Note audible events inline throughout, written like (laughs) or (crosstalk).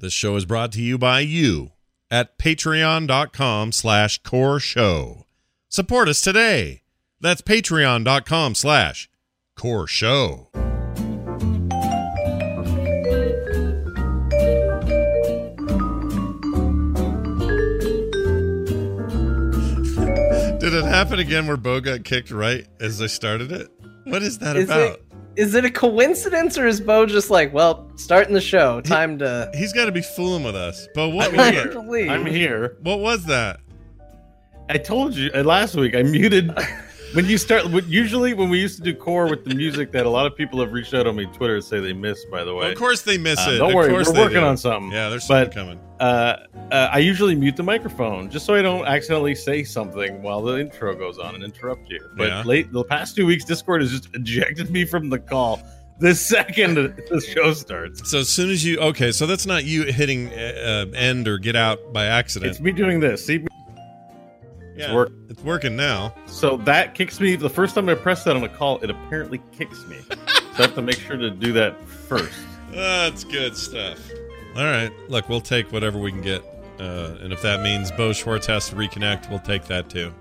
This show is brought to you by you at patreon.com slash core show. Support us today. That's patreon.com slash core show. (laughs) Did it happen again where Bo got kicked right as I started it? What is that Is about? it is it a coincidence or is Bo just like, well, starting the show, time to He's got to be fooling with us. But what I'm here. it? I'm here. What was that? I told you uh, last week. I muted (laughs) when you start. Usually, when we used to do core with the music that a lot of people have reached out on me Twitter say they miss. By the Well, way, of course they miss Uh, it. don't Of worry, we're working do. on something. Yeah, there's But- something coming. uh, uh, I usually mute the microphone just so I don't accidentally say something while the intro goes on and interrupt you. But Yeah. late the past two weeks, Discord has just ejected me from the call (laughs) the second (laughs) the show starts. So as soon as you okay, so that's not you hitting uh, end or get out by accident. It's me doing this. See, yeah, work. It's working now. so that kicks me. The first time I press that on a call, it apparently kicks me. (laughs) so I have to make sure to do that first. That's good stuff. All right, look, we'll take whatever we can get, uh, and if that means Bo Schwartz has to reconnect, we'll take that too.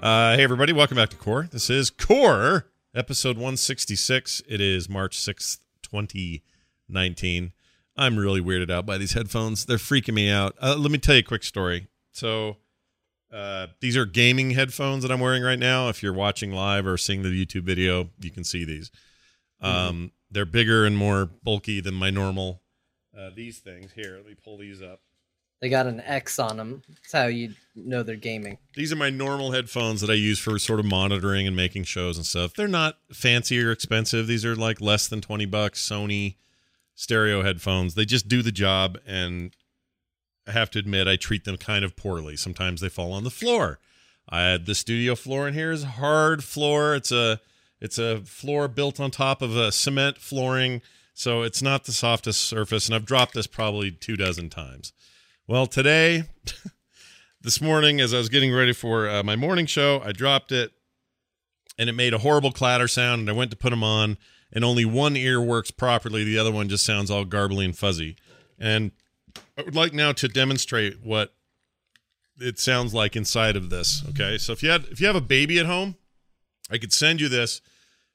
Uh, hey everybody, welcome back to Core. This is Core episode 166. It is March 6th, 2019. I'm really weirded out by these headphones. They're freaking me out. Uh, let me tell you a quick story. So, uh, these are gaming headphones that I'm wearing right now. If you're watching live or seeing the YouTube video, you can see these. Um, They're bigger and more bulky than my normal uh, these things. Here, let me pull these up. they got an X on them. That's how you know they're gaming. These are my normal headphones that I use for sort of monitoring and making shows and stuff. They're not fancy or expensive. These are like less than 20 bucks Sony stereo headphones. They just do the job and I have to admit I treat them kind of poorly. Sometimes they fall on the floor. I had the studio floor in here is hard floor. It's a it's a floor built on top of a cement flooring, so it's not the softest surface and I've dropped this probably two dozen times. Well, today (laughs) this morning as I was getting ready for uh, my morning show, I dropped it and it made a horrible clatter sound. And I went to put them on, and only one ear works properly. The other one just sounds all garbly and fuzzy. And I would like now to demonstrate what it sounds like inside of this. Okay, so if you had if you have a baby at home, I could send you this,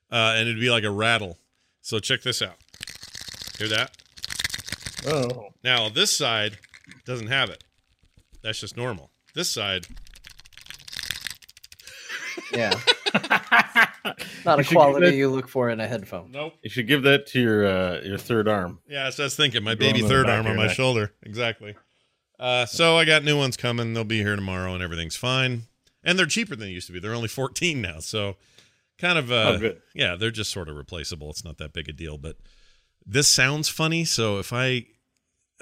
uh, and it'd be like a rattle. So check this out. Hear that? Oh, Now this side doesn't have it. That's just normal. This side, Yeah. (laughs) Not You a quality give it- you look for in a headphone. nope. you should give that to your uh, your third arm. Yeah, so I was thinking. My baby third arm on my neck. shoulder. Exactly. Uh, so I got new ones coming. They'll be here tomorrow, and everything's fine. And they're cheaper than they used to be. They're only 14 now. So kind of, uh, Oh, good. yeah, they're just sort of replaceable. It's not that big a deal. But this sounds funny. So if I,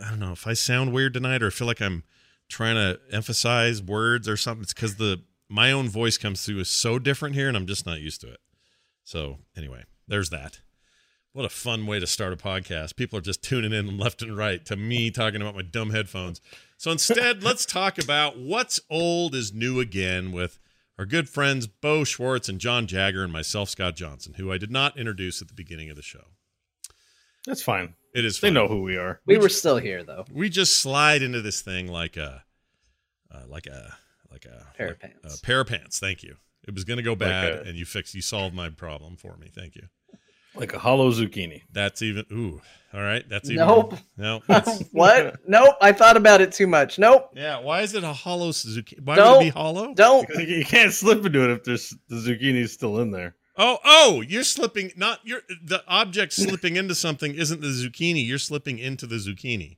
I don't know, if I sound weird tonight or feel like I'm trying to emphasize words or something, it's because the my own voice comes through is so different here, and I'm just not used to it. So anyway, there's that. What a fun way to start a podcast. People are just tuning in left and right to me talking about my dumb headphones. So instead, (laughs) let's talk about what's old is new again with our good friends Bo Schwartz and John Jagger and myself, Scott Johnson, who I did not introduce at the beginning of the show. That's fine. It is They know who we are. We were still here though. We just slide into this thing like a, uh, like a, like a Pair of pants. A pair of pants. Thank you. It was going to go bad, a- and you fixed, you solved my problem for me. Thank you. Like a hollow zucchini. That's even. Ooh, all right. That's even. Nope. No. (laughs) That's, what? (laughs) Nope. I thought about it too much. Nope. yeah. Why is it a hollow zucchini? Why Don't- would it be hollow? Don't. You can't slip into it if there's the zucchini's still in there. Oh, oh, you're slipping. Not you're the object slipping into something isn't the zucchini. You're slipping into the zucchini.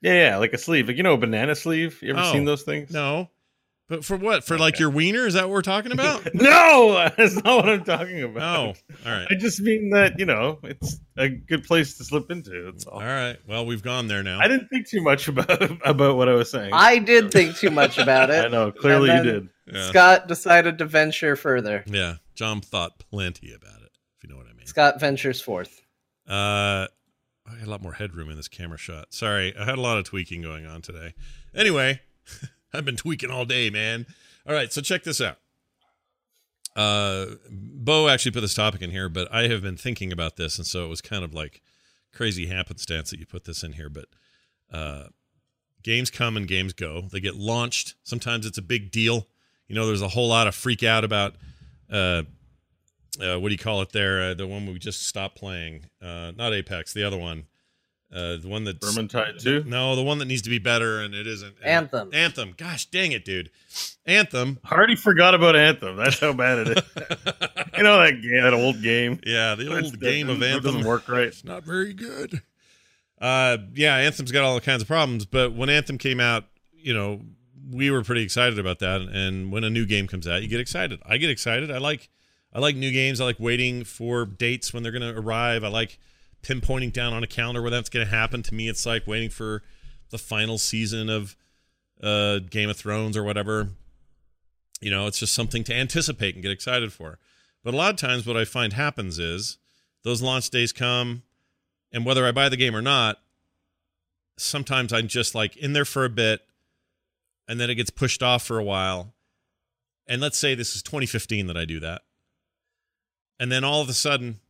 Yeah, yeah, like a sleeve. Like you know, a banana sleeve. You ever Oh, seen those things? No, but for what? For like your wiener? Is that what we're talking about? (laughs) No, that's not what I'm talking about. oh, all right, I just mean that you know it's a good place to slip into. That's all. all right. Well, we've gone there now. I didn't think too much about (laughs) about what I was saying. I did think too much about it. (laughs) I know clearly you did. Yeah. Scott decided to venture further. yeah, John thought plenty about it. If you know what I mean. Scott ventures forth. Uh, I had a lot more headroom in this camera shot. Sorry, I had a lot of tweaking going on today. Anyway, I've been tweaking all day, man. All right, so check this out. Uh, Bo actually put this topic in here, but I have been thinking about this, and so it was kind of like crazy happenstance that you put this in here. But uh, games come and games go. They get launched. Sometimes it's a big deal. You know, there's a whole lot of freak out about uh, uh, what do you call it there? Uh, the one we just stopped playing. Uh, not Apex, the other one. Uh, the one that Vermintide 2? No, the one that needs to be better and it isn't. Anthem. Anthem. Gosh dang it, dude. Anthem. I already forgot about Anthem. That's how bad it is. (laughs) you know that game, that old game. Yeah, the That's- old that game of doesn't- Anthem doesn't work right. It's not very good. Uh, yeah, Anthem's got all kinds of problems, but when Anthem came out, you know, we were pretty excited about that. And when a new game comes out, you get excited. I get excited. I like, I like new games. I like waiting for dates when they're going to arrive. I like pinpointing down on a calendar where that's going to happen. To me, it's like waiting for the final season of uh, Game of Thrones or whatever. You know, it's just something to anticipate and get excited for. But a lot of times, what I find happens is those launch days come, and whether I buy the game or not, sometimes I'm just like in there for a bit, and then it gets pushed off for a while. And let's say this is 2015 that I do that. And then all of a sudden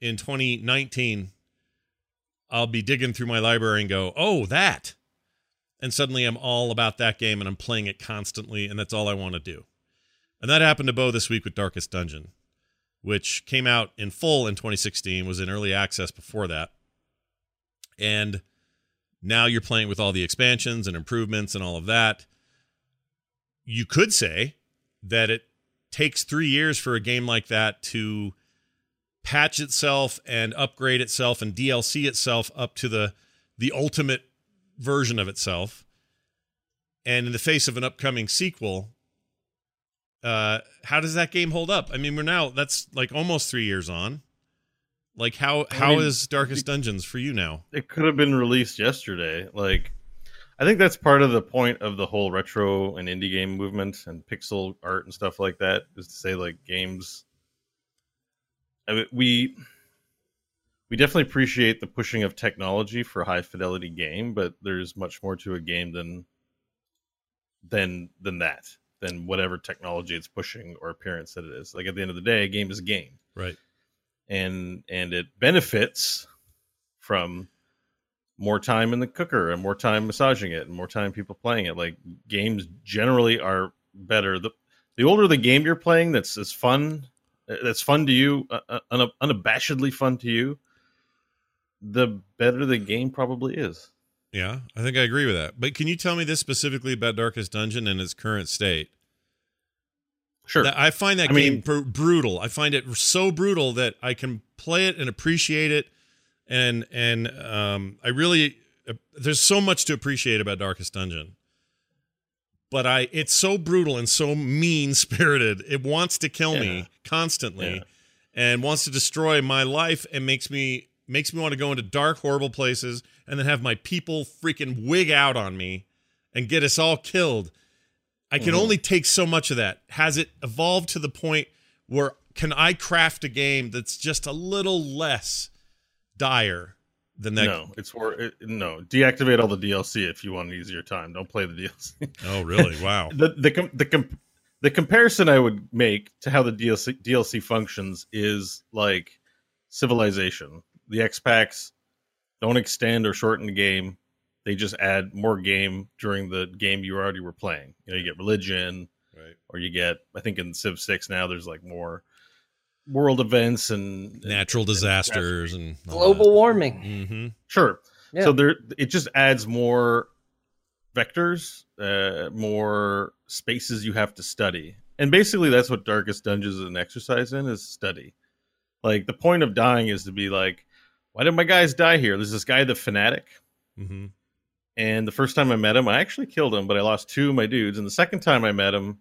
in 2019, I'll be digging through my library and go, oh, that. And suddenly I'm all about that game and I'm playing it constantly, and that's all I want to do. And that happened to Bo this week with Darkest Dungeon, which came out in full in 2016, was in early access before that. And now you're playing with all the expansions and improvements and all of that. You could say that it takes three years for a game like that to patch itself and upgrade itself and DLC itself up to the the ultimate version of itself. And in the face of an upcoming sequel, uh, how does that game hold up? I mean, we're now that's like almost three years on. Like how I mean, is Darkest Dungeons for you now? It could have been released yesterday. Like, I think that's part of the point of the whole retro and indie game movement and pixel art and stuff like that is to say, like, games. We we definitely appreciate the pushing of technology for a high fidelity game, but there's much more to a game than than than that than whatever technology it's pushing or appearance that it is. Like at the end of the day, a game is a game Right. and and it benefits from more time in the cooker and more time massaging it and more time people playing it like games generally are better the the older the game you're playing that's that's fun that's fun to you uh, uh, un- unabashedly fun to you the better the game probably is Yeah, I think I agree with that. But can you tell me this specifically about Darkest Dungeon and its current state? sure I find that I game mean- br- brutal. I find it so brutal that I can play it and appreciate it, and and um, I really uh, there's so much to appreciate about Darkest Dungeon. But I, it's so brutal and so mean spirited. It wants to kill Yeah. me constantly, Yeah. and wants to destroy my life, and makes me makes me want to go into dark, horrible places, and then have my people freaking wig out on me, and get us all killed. I can Mhm. only take so much of that. Has it evolved to the point where can I craft a game that's just a little less dire that? no it's for it, no deactivate all the dlc if you want an easier time don't play the dlc (laughs) Oh, really? (laughs) Wow. the the com- the com- the comparison I would make to how the DLC DLC functions is like Civilization. The X packs don't extend or shorten the game; they just add more game during the game you already were playing. You know, you get religion, right. or you get I think in Civ Six now there's like more world events and Natural disasters and Global warming. Mm-hmm. Sure. Yeah. So there, it just adds more vectors, uh, more spaces you have to study, and basically that's what Darkest Dungeons is an exercise in is study. Like the point of dying is to be like, why did my guys die here? There's this guy, the fanatic, Mm-hmm. and the first time I met him, I actually killed him, but I lost two of my dudes, and the second time I met him.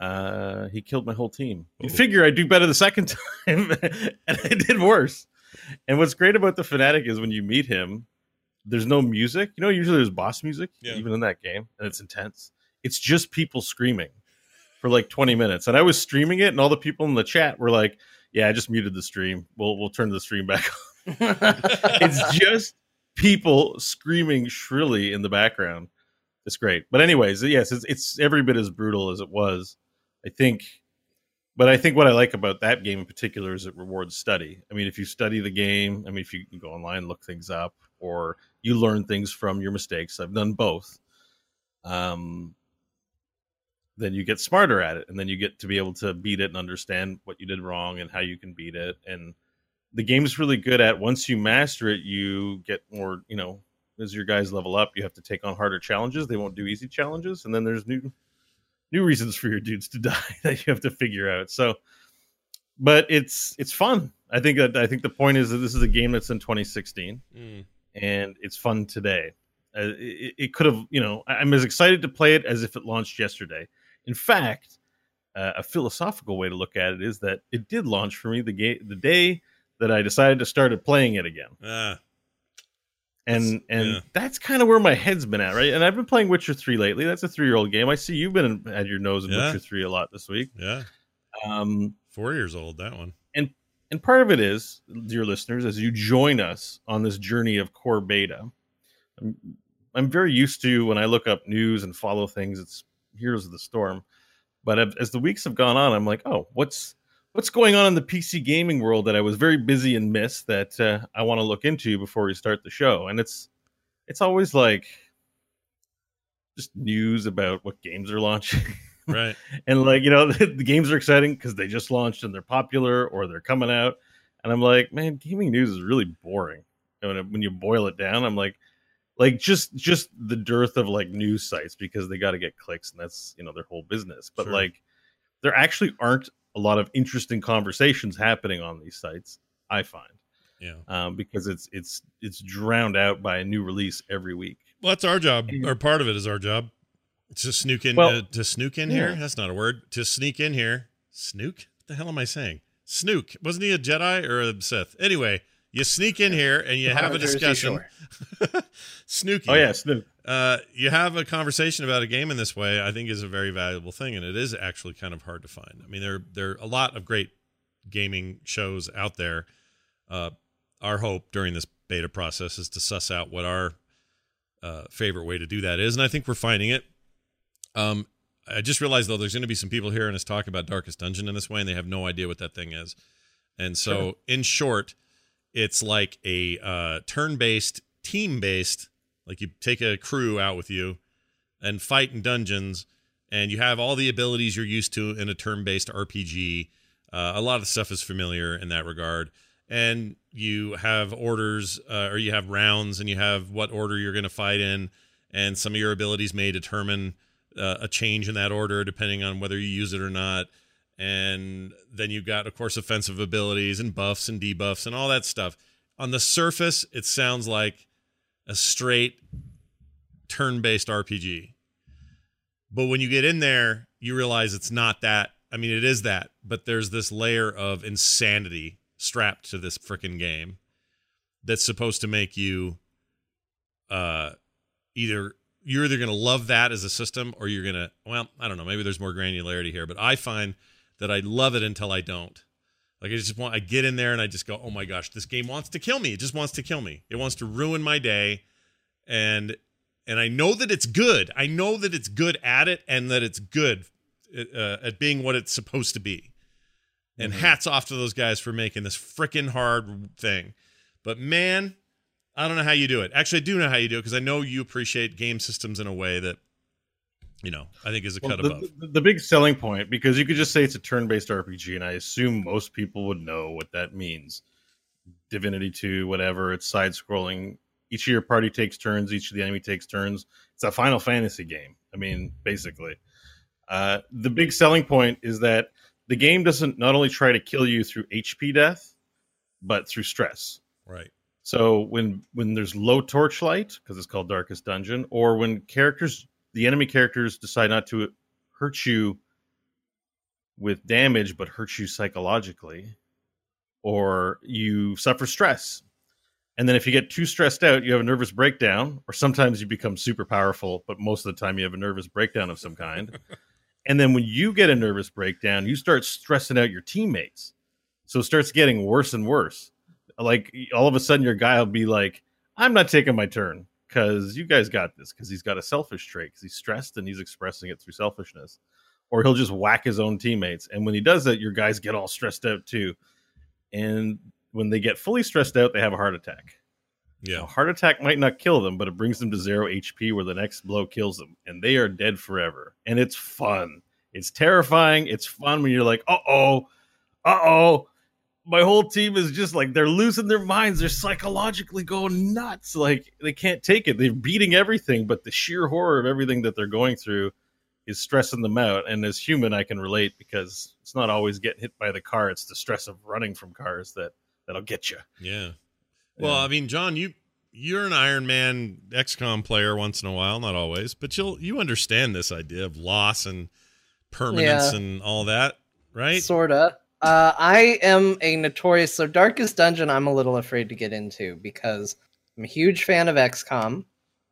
Uh, he killed my whole team. You figure I'd do better the second (laughs) time, (laughs) and I did worse. And what's great about the fanatic is when you meet him, there's no music. You know, usually there's boss music, Yeah. even in that game, and it's intense. It's just people screaming for like 20 minutes. And I was streaming it, and all the people in the chat were like, "Yeah, I just muted the stream. We'll we'll turn the stream back on." (laughs) it's just people screaming shrilly in the background. It's great. But anyways, yes, it's it's every bit as brutal as it was. I think but I think what I like about that game in particular is it rewards study. I mean, if you study the game, I mean, if you go online, look things up, or you learn things from your mistakes. I've done both. Um, then you get smarter at it, and then you get to be able to beat it and understand what you did wrong and how you can beat it. And the game's really good at once you master it, you get more. You know, as your guys level up, you have to take on harder challenges. They won't do easy challenges, and then there's new new reasons for your dudes to (laughs) die (laughs) that you have to figure out. So, but it's it's fun. I think that I think the point is that this is a game that's in 2016, Mm. and it's fun today. Uh, it, it could have, you know, I'm as excited to play it as if it launched yesterday. In fact, uh, a philosophical way to look at it is that it did launch for me the game the day that I decided to started playing it again Ah, and and yeah. that's kind of where my head's been at, right? And I've been playing Witcher three lately. That's a three year old game. I see you've been had your nose in Yeah. Witcher three a lot this week. yeah. Um, Four years old, that one. and and part of it is, dear listeners, as you join us on this journey of core beta, I'm, I'm very used to when I look up news and follow things. It's Heroes of the Storm, but as as the weeks have gone on, I'm like, oh, what's what's going on in the PC gaming world that I was very busy and missed that uh, I want to look into before we start the show? And it's it's always like just news about what games are launching Right. (laughs) and like you know (laughs) the, games are exciting because they just launched and they're popular or they're coming out and i'm like man gaming news is really boring and when, it- when you boil it down i'm like like just just the dearth of like news sites because they got to get clicks and that's you know their whole business but Sure. like there actually aren't a lot of interesting conversations happening on these sites i find Yeah. um, because it's it's it's drowned out by a new release every week Well, that's our job, And- or part of it is our job. To snook in, Well, uh, to snook in yeah. here. That's not a word. To sneak in here. Snook? What the hell am I saying? Snook. Wasn't he a Jedi or a Sith? Anyway, you sneak in here and you have a discussion. (laughs) Snooky. oh yeah snoop uh, you have a conversation about a game in this way, I think is a very valuable thing, and it is actually kind of hard to find. I mean, there there are a lot of great gaming shows out there. Uh, our hope during this beta process is to suss out what our uh, favorite way to do that is, and I think we're finding it. Um, I just realized though, there's going to be some people hearing us talk about Darkest Dungeon in this way, and they have no idea what that thing is. And so, Sure. in short, it's like a uh, turn-based, team-based like you take a crew out with you and fight in dungeons, and you have all the abilities you're used to in a turn-based RPG. Uh, a lot of stuff is familiar in that regard, and you have orders uh, or you have rounds, and you have what order you're going to fight in, and some of your abilities may determine uh, a change in that order depending on whether you use it or not. And then you've got, of course, offensive abilities and buffs and debuffs and all that stuff. On the surface, it sounds like a straight turn-based RPG. But when you get in there, you realize it's not that. I mean, it is that, but there's this layer of insanity strapped to this freaking game that's supposed to make you uh either you're either going to love that as a system or you're going to well, I don't know, maybe there's more granularity here, but I find that I love it until I don't. Like I just want I get in there and I just go, "Oh my gosh, this game wants to kill me. It just wants to kill me. It wants to ruin my day." And and I know that it's good. I know that it's good at it and that it's good uh, at being what it's supposed to be. And Mhm. hats off to those guys for making this freaking hard thing. But man, I don't know how you do it. Actually, I do know how you do it because I know you appreciate game systems in a way that, you know, I think is a Well, cut the, above. the- the big selling point, because you could just say it's a turn-based RPG, and I assume most people would know what that means. Divinity Two, whatever. It's side-scrolling. Each of your party takes turns. Each of the enemy takes turns. It's a Final Fantasy game. I mean, basically. Uh, the big selling point is that the game doesn't not only try to kill you through HP death, but through stress. Right. So when when there's low torchlight because it's called Darkest Dungeon, or when characters the enemy characters decide not to hurt you with damage but hurt you psychologically, or you suffer stress. And then if you get too stressed out, you have a nervous breakdown, or sometimes you become super powerful, but most of the time you have a nervous breakdown of some kind. (laughs) and then when you get a nervous breakdown, you start stressing out your teammates. So it starts getting worse and worse like all of a sudden your guy will be like i'm not taking my turn because you guys got this because he's got a selfish trait because he's stressed and he's expressing it through selfishness or he'll just whack his own teammates. And when he does that, your guys get all stressed out too. And when they get fully stressed out, they have a heart attack. Yeah. A heart attack might not kill them, but it brings them to zero HP where the next blow kills them, and they are dead forever. And it's fun. It's terrifying. It's fun when you're like, uh oh, uh oh. My whole team is just like they're losing their minds. They're psychologically going nuts. Like they can't take it. They're beating everything, but the sheer horror of everything that they're going through is stressing them out. And as human, I can relate because it's not always getting hit by the car. It's the stress of running from cars that that'll get you. Yeah. Well, Yeah. I mean, John, you you're an Iron Man XCOM player once in a while, not always, but you'll you understand this idea of loss and permanence Yeah. and all that, right? Sorta. Uh, I am a notorious so Darkest Dungeon. I'm a little afraid to get into because I'm a huge fan of XCOM.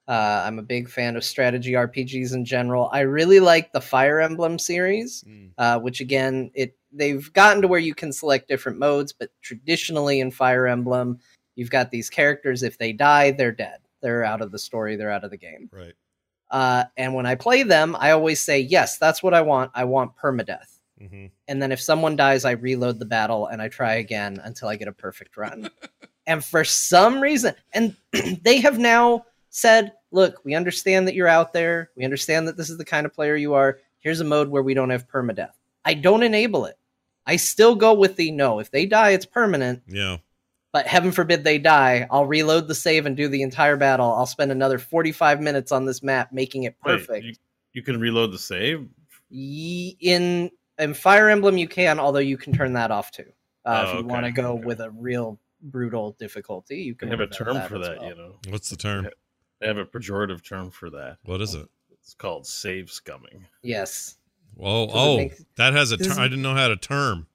Uh, I'm a big fan of strategy RPGs in general. I really like the Fire Emblem series, Mm. uh, which again, it they've gotten to where you can select different modes, but traditionally in Fire Emblem, you've got these characters. If they die, they're dead. They're out of the story. They're out of the game. Right. Uh, and when I play them, I always say, yes, that's what I want. I want permadeath. Hmm And then if someone dies, I reload the battle and I try again until I get a perfect run. (laughs) and for some reason, and (clears throat) they have now said, look, we understand that you're out there. We understand that this is the kind of player you are. Here's a mode where we don't have permadeath. I don't enable it. I still go with the no. If they die, it's permanent. Yeah. But heaven forbid they die, I'll reload the save and do the entire battle. I'll spend another 45 minutes on this map making it Wait, perfect. you, you can reload the save. In in Fire Emblem you can, although you can turn that off too. Uh, Oh, if you okay, want to go okay. with a real brutal difficulty, you You can have a prevent term for that, well. you know. What's the term? They have a pejorative term for that. What is it? It's called save scumming. Yes. Whoa, Does oh, make- that has a term. I didn't know how to term.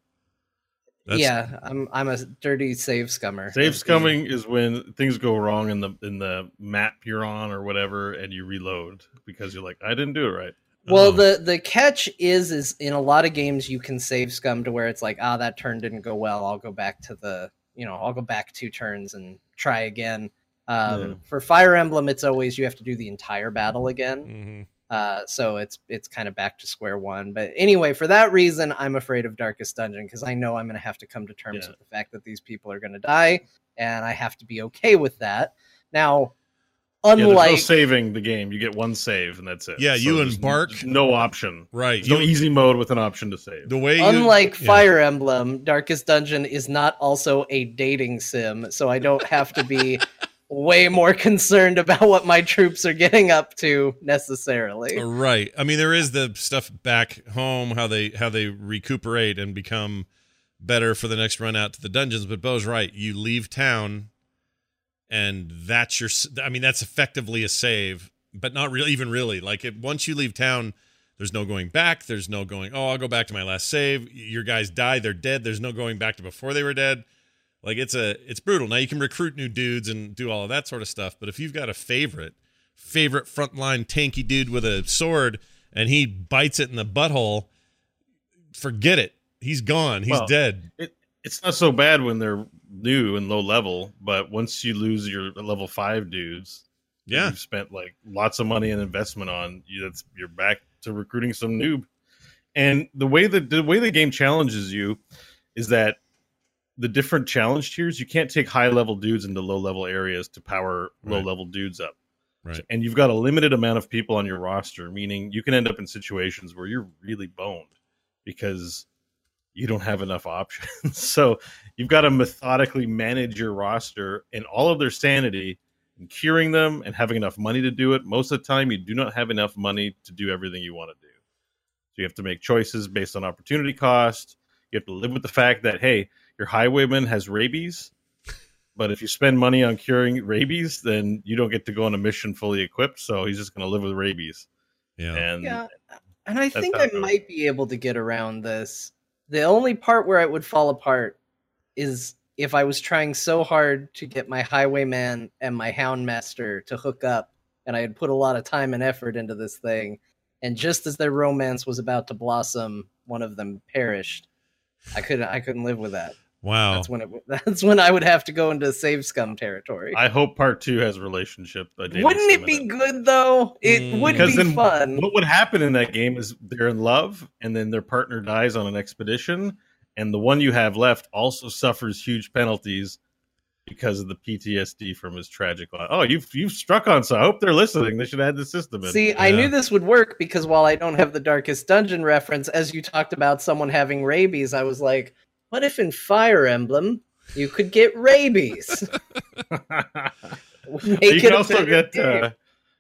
That's, yeah, I'm I'm a dirty save scummer. Save scumming is when things go wrong in the in the map you're on or whatever, and you reload because you're like, I didn't do it right. Well, Oh. the the catch is is in a lot of games you can save scum to where it's like, ah, that turn didn't go well. I'll go back to the, you know, I'll go back two turns and try again. Um, Yeah. For Fire Emblem, it's always you have to do the entire battle again. Mhm. Uh, so it's it's kind of back to square one. But anyway, for that reason, I'm afraid of Darkest Dungeon because I know I'm going to have to come to terms Yeah. with the fact that these people are going to die, and I have to be okay with that. Now, Yeah, unlike no saving the game. You get one save and that's it. Yeah, you there's embark- n- no option. Right. There's no easy mode with an option to save. the way you, unlike yeah. Fire Emblem, Darkest Dungeon is not also a dating sim, so I don't have to be (laughs) way more concerned about what my troops are getting up to necessarily. Uh, right. I mean, there is the stuff back home how they how they recuperate and become better for the next run out to the dungeons. But Bo's right. You leave town, and that's your i mean, that's effectively a save, but not really. Even really, like it, once you leave town, there's no going back. There's no going. Oh, I'll go back to my last save. Your guys die. They're dead. There's no going back to before they were dead. Like it's a it's brutal. Now you can recruit new dudes and do all of that sort of stuff, but if you've got a favorite, favorite frontline tanky dude with a sword and he bites it in the butthole, forget it. He's gone. He's Well, dead. It's not so bad when they're new and low level, but once you lose your level five dudes, Yeah. you've spent like lots of money and investment on, you, that's you're back to recruiting some noob. And the way that the way the game challenges you is that the different challenge tiers, you can't take high level dudes into low level areas to power low level dudes up. Right. And you've got a limited amount of people on your roster, meaning you can end up in situations where you're really boned because you don't have enough options. (laughs) so you've got to methodically manage your roster and all of their sanity and curing them and having enough money to do it. Most of the time, you do not have enough money to do everything you want to do. So you have to make choices based on opportunity cost. You have to live with the fact that, hey, your highwayman has rabies. But if you spend money on curing rabies, then you don't get to go on a mission fully equipped. So he's just going to live with rabies. Yeah. And Yeah, and I think I might be able to get around this. The only part where it would fall apart is if I was trying so hard to get my highwayman and my houndmaster to hook up, and I had put a lot of time and effort into this thing, and just as their romance was about to blossom, one of them perished. I couldn't. I couldn't live with that. Wow. That's when it. (laughs) That's when I would have to go into save scum territory. I hope part two has a relationship. a dating Wouldn't it in be good though? It Mm. would be then fun. What would happen in that game is they're in love, and then their partner dies on an expedition, and the one you have left also suffers huge penalties because of the PTSD from his tragic life. Oh, you've you've struck on so I hope they're listening. They should add the system in. See, I knew this would work because while I don't have the Darkest Dungeon reference, as you talked about someone having rabies, I was like, what if in Fire Emblem you could get rabies? (laughs) You can also get uh,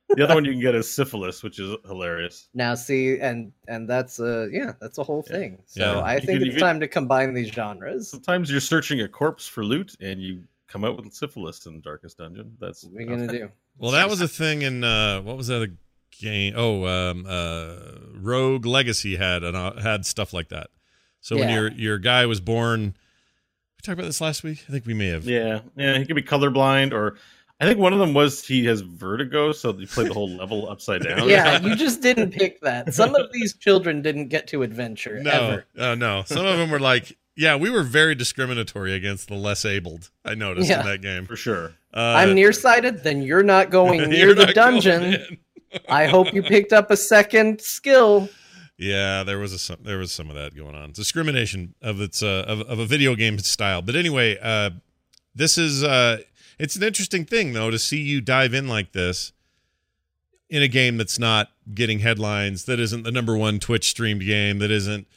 the other one. You can get is syphilis, which is hilarious. now see and and that's uh yeah that's a whole Yeah. thing so Yeah. i You think could it's even- time to combine these genres Sometimes you're searching a corpse for loot, and you come out with syphilis in the Darkest Dungeon. That's what are we gonna do Well, that was a thing in uh, what was that other game? Oh, um, uh, Rogue Legacy had an, uh, had stuff like that. So when your your guy was born, we talked about this last week. I think we may have. Yeah, yeah. He could be colorblind, or I think one of them was he has vertigo, so you play the whole level upside down. yeah you just didn't pick that some of these children didn't get to adventure No, ever uh, no. Some of them were like, yeah, we were very discriminatory against the less abled. I noticed Yeah. in that game. for sure. Uh, i'm nearsighted then you're not (laughs) going near the dungeon i hope you picked up a second skill Yeah, there was a some, there was some of that going on. Discrimination of its uh, of, of a video game style. But anyway, uh, this is uh, it's an interesting thing though to see you dive in like this in a game that's not getting headlines, that isn't the number one Twitch streamed game, that isn't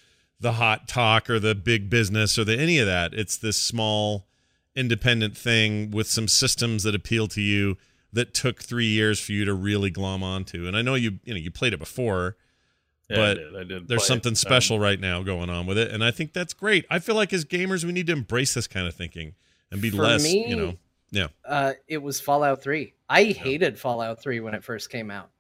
the hot talk or the big business or the any of that. It's this small independent thing with some systems that appeal to you that took three years for you to really glom onto. And I know you you know you played it before Yeah, But I did. I did there's play it. something Um, special right now going on with it and i think that's great. I feel like as gamers we need to embrace this kind of thinking and be For less me- you know uh it was fallout 3 i hated fallout 3 when it first came out.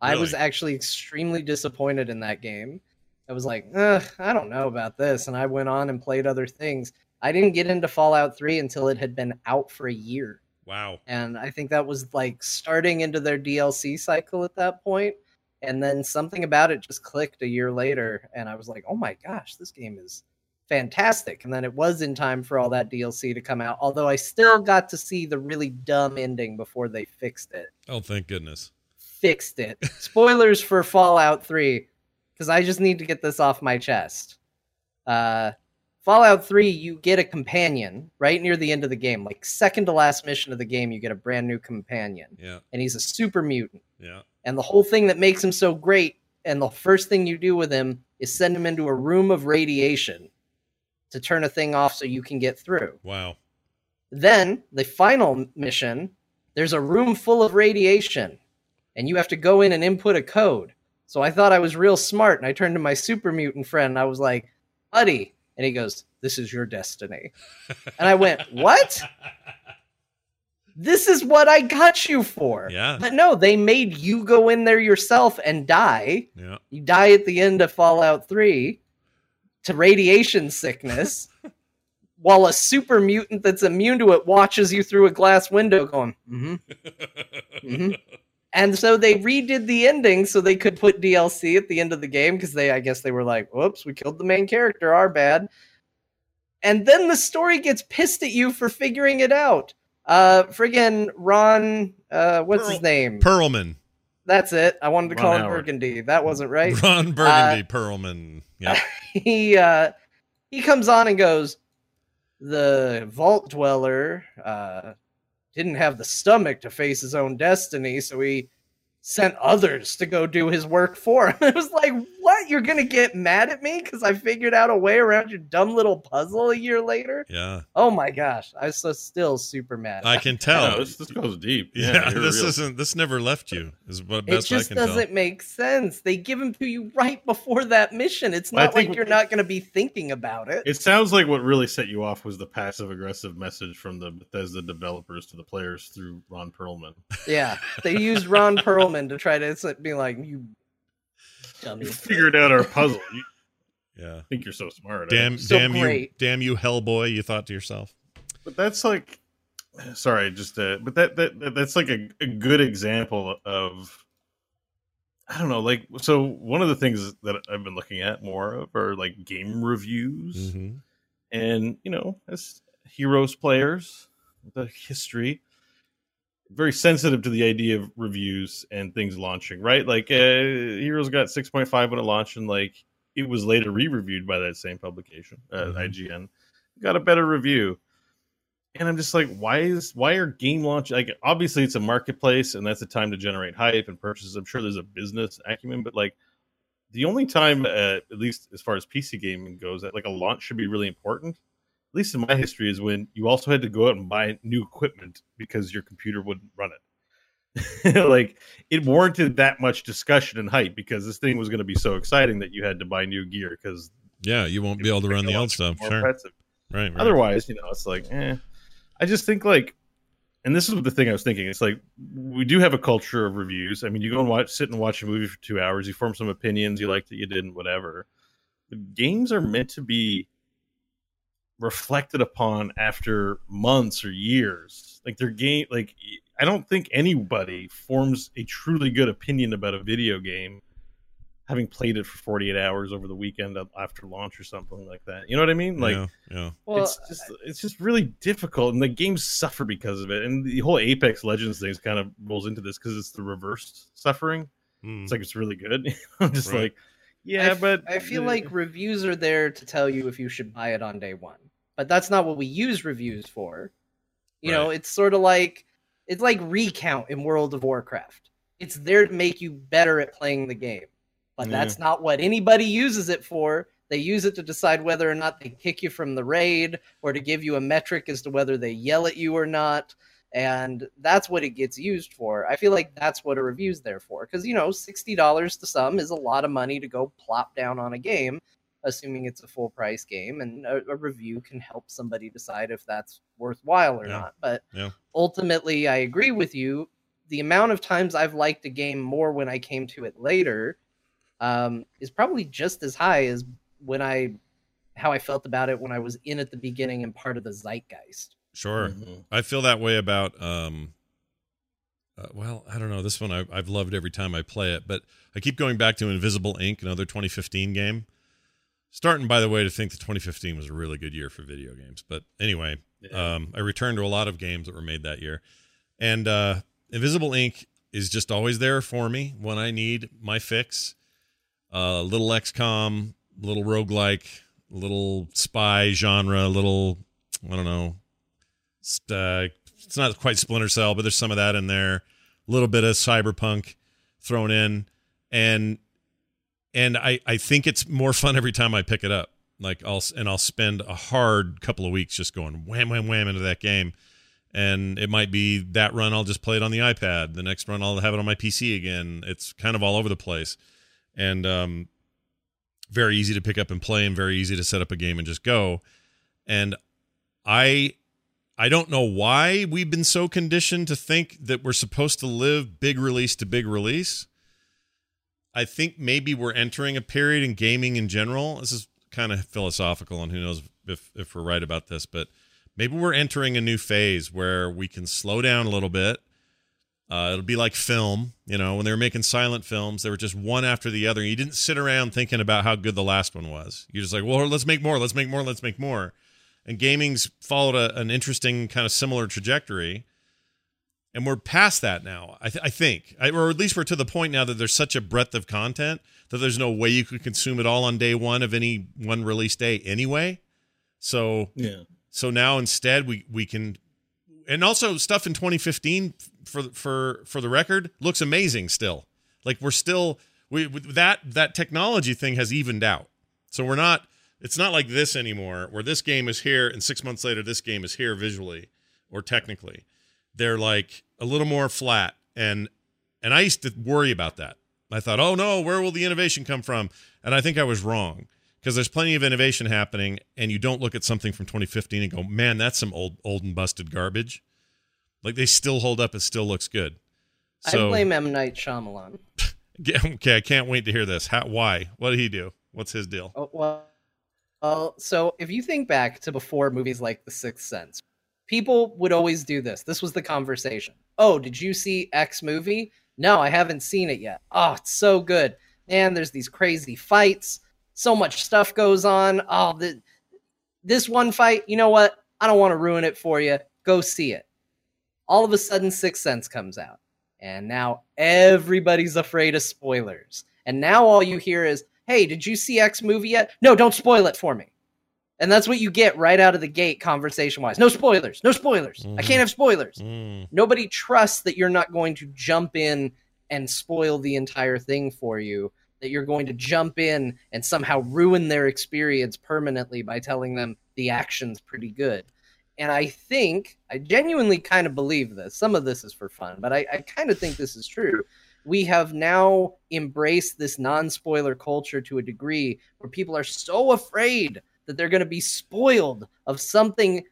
I was actually extremely disappointed in that game. I was like Ugh, i don't know about this and i went on and played other things. I didn't get into fallout 3 until it had been out for a year. Wow. And i think that was like starting into their dlc cycle at that point and then something about it just clicked a year later and i was like oh my gosh this game is fantastic. And then it was in time for all that dlc to come out although i still got to see the really dumb ending before they fixed it. Oh thank goodness. Fixed it. (laughs) Spoilers for fallout 3 because i just need to get this off my chest. Uh fallout 3 you get a companion right near the end of the game like second to last mission of the game you get a brand new companion. Yeah. And he's a super mutant. Yeah and the whole thing that makes him so great, and the first thing you do with him is send him into a room of radiation to turn a thing off so you can get through. wow Then, the final mission, there's a room full of radiation, and you have to go in and input a code. So I thought I was real smart, and I turned to my super mutant friend, and I was like, buddy. And he goes, This is your destiny. And I went, What? (laughs) This is what I got you for. yeah But no, they made you go in there yourself and die. yeah You die at the end of Fallout 3 to radiation sickness, (laughs) while a super mutant that's immune to it watches you through a glass window going, mm-hmm, mm-hmm. (laughs) And so they redid the ending so they could put DLC at the end of the game because they, I guess, they were like, whoops, we killed the main character, our bad. And then the story gets pissed at you for figuring it out. Uh, friggin' Ron, uh, what's his name? Perlman That's it. I wanted to Ron call him Howard. Burgundy. That wasn't right. (laughs) ron burgundy perlman yeah (laughs) he uh he comes on and goes the vault dweller uh didn't have the stomach to face his own destiny so he sent others to go do his work for him (laughs) it was like what? You're gonna get mad at me because i figured out a way around your dumb little puzzle a year later? Yeah. Oh my gosh i was so still super mad. I can Yeah, tell (laughs) this, this goes deep. yeah, Yeah, (laughs) this real- isn't this never left you is what it best just i can doesn't make sense. They give them to you right before that mission. It's not like you're not going to be thinking about it. It sounds like what really set you off was the passive aggressive message from the Bethesda developers to the players through Ron Perlman. Yeah, they used Ron (laughs) Perlman to try to be like, "You dummy." You figured out our puzzle. You (laughs) yeah think you're so smart. eh? damn So damn you damn you hellboy you thought to yourself But that's like, sorry, just uh, but that that that's like a, a good example of. I don't know, like so. One of the things that I've been looking at more of are like game reviews, Mhm. and you know, as heroes players, the history, very sensitive to the idea of reviews and things launching, right? Like uh, Heroes got 6.5 when it launched, and like it was later re-reviewed by that same publication, uh, Mhm. IGN. Got a better review, and I'm just like, why is why are game launch like obviously it's a marketplace and that's a time to generate hype and purchases. I'm sure there's a business acumen, but like the only time, uh, at least as far as PC gaming goes, that like a launch should be really important. At least in my history, is when you also had to go out and buy new equipment because your computer wouldn't run it. (laughs) like it warranted that much discussion and hype because this thing was going to be so exciting that you had to buy new gear because Yeah, you won't be able to run the old stuff. Sure. Right. right. Otherwise, you know, it's like, eh. I just think like, and this is the thing I was thinking. It's like we do have a culture of reviews. I mean, you go and watch, sit and watch a movie for two hours. You form some opinions. You like that you didn't, whatever. The games are meant to be reflected upon after months or years. Like their game, like I don't think anybody forms a truly good opinion about a video game having played it for 48 hours over the weekend after launch or something like that. You know what I mean? Like yeah, yeah. Well, it's just it's just really difficult, and the games suffer because of it. And the whole Apex Legends thing kind of rolls into this because it's the reversed suffering. Mm. It's like it's really good. (laughs) I'm just Right. like, yeah, f- but I feel like reviews are there to tell you if you should buy it on day one, but that's not what we use reviews for. You know, it's sort of like it's like recount in World of Warcraft. It's there to make you better at playing the game, but Yeah. that's not what anybody uses it for. They use it to decide whether or not they kick you from the raid, or to give you a metric as to whether they yell at you or not. And that's what it gets used for. I feel like that's what a review's there for. Because, you know, $60 to some is a lot of money to go plop down on a game, assuming it's a full price game. And a, a review can help somebody decide if that's worthwhile or Yeah. not. But Yeah. ultimately, I agree with you. The amount of times I've liked a game more when I came to it later um, is probably just as high as when I how I felt about it when I was in at the beginning and part of the zeitgeist. Sure. Mhm. I feel that way about um uh, well, I don't know. This one I, I've loved every time I play it, but I keep going back to Invisible Inc., another 2015 game. Starting, by the way, to think that 2015 was a really good year for video games. But anyway, Yeah. um, I returned to a lot of games that were made that year, and uh, Invisible Inc. is just always there for me when I need my fix. Uh, little XCOM, little roguelike, little spy genre, little I don't know. Uh, it's not quite Splinter Cell, but there's some of that in there. A little bit of cyberpunk thrown in, and and I I think it's more fun every time I pick it up. Like I'll and I'll spend a hard couple of weeks just going wham wham wham into that game, and it might be that run I'll just play it on the iPad. The next run I'll have it on my PC again. It's kind of all over the place, and um, very easy to pick up and play, and very easy to set up a game and just go. And I I don't know why we've been so conditioned to think that we're supposed to live big release to big release. I think maybe we're entering a period in gaming in general. This is kind of philosophical, and who knows if if we're right about this, but maybe we're entering a new phase where we can slow down a little bit. Uh, it'll be like film, you know, when they were making silent films, they were just one after the other. You didn't sit around thinking about how good the last one was. You're just like, well, let's make more, let's make more, let's make more and gaming's followed a, an interesting kind of similar trajectory and we're past that now i, th- I think. I, or at least we're to the point now that there's such a breadth of content that there's no way you could consume it all on day one of any one release day anyway. So yeah. so now instead we we can and also stuff in 2015 for for for the record looks amazing still. Like we're still we with that that technology thing has evened out. So we're not it's not like this anymore where this game is here and 6 months later this game is here visually or technically. They're like a little more flat. And and I used to worry about that. I thought oh no where will the innovation come from? And I think I was wrong because there's plenty of innovation happening and you don't look at something from 2015 and go man that's some old old and busted garbage. Like they still hold up it still looks good. So I blame M. Night Shyamalan. (laughs) okay i can't wait to hear this. How, why? What did he do? What's his deal? Oh, well, well, so if you think back to before movies like The Sixth Sense, people would always do this. This was the conversation. Oh, did you see X movie? No, I haven't seen it yet. Oh, it's so good. Man, there's these crazy fights. So much stuff goes on. Oh, the this one fight, you know what? I don't want to ruin it for you. Go see it. All of a sudden, Sixth Sense comes out. And now everybody's afraid of spoilers. And now all you hear is, hey, did you see X movie yet? No, don't spoil it for me. And that's what you get right out of the gate, conversation wise. No spoilers. No spoilers. I Mhm. can't have spoilers. Mm. Nobody trusts that you're not going to jump in and spoil the entire thing for you, that you're going to jump in and somehow ruin their experience permanently by telling them the action's pretty good. And I think, I genuinely kind of believe this. Some of this is for fun, but I, I kind of think this is true. We have now embraced this non spoiler culture to a degree where people are so afraid that they're going to be spoiled of something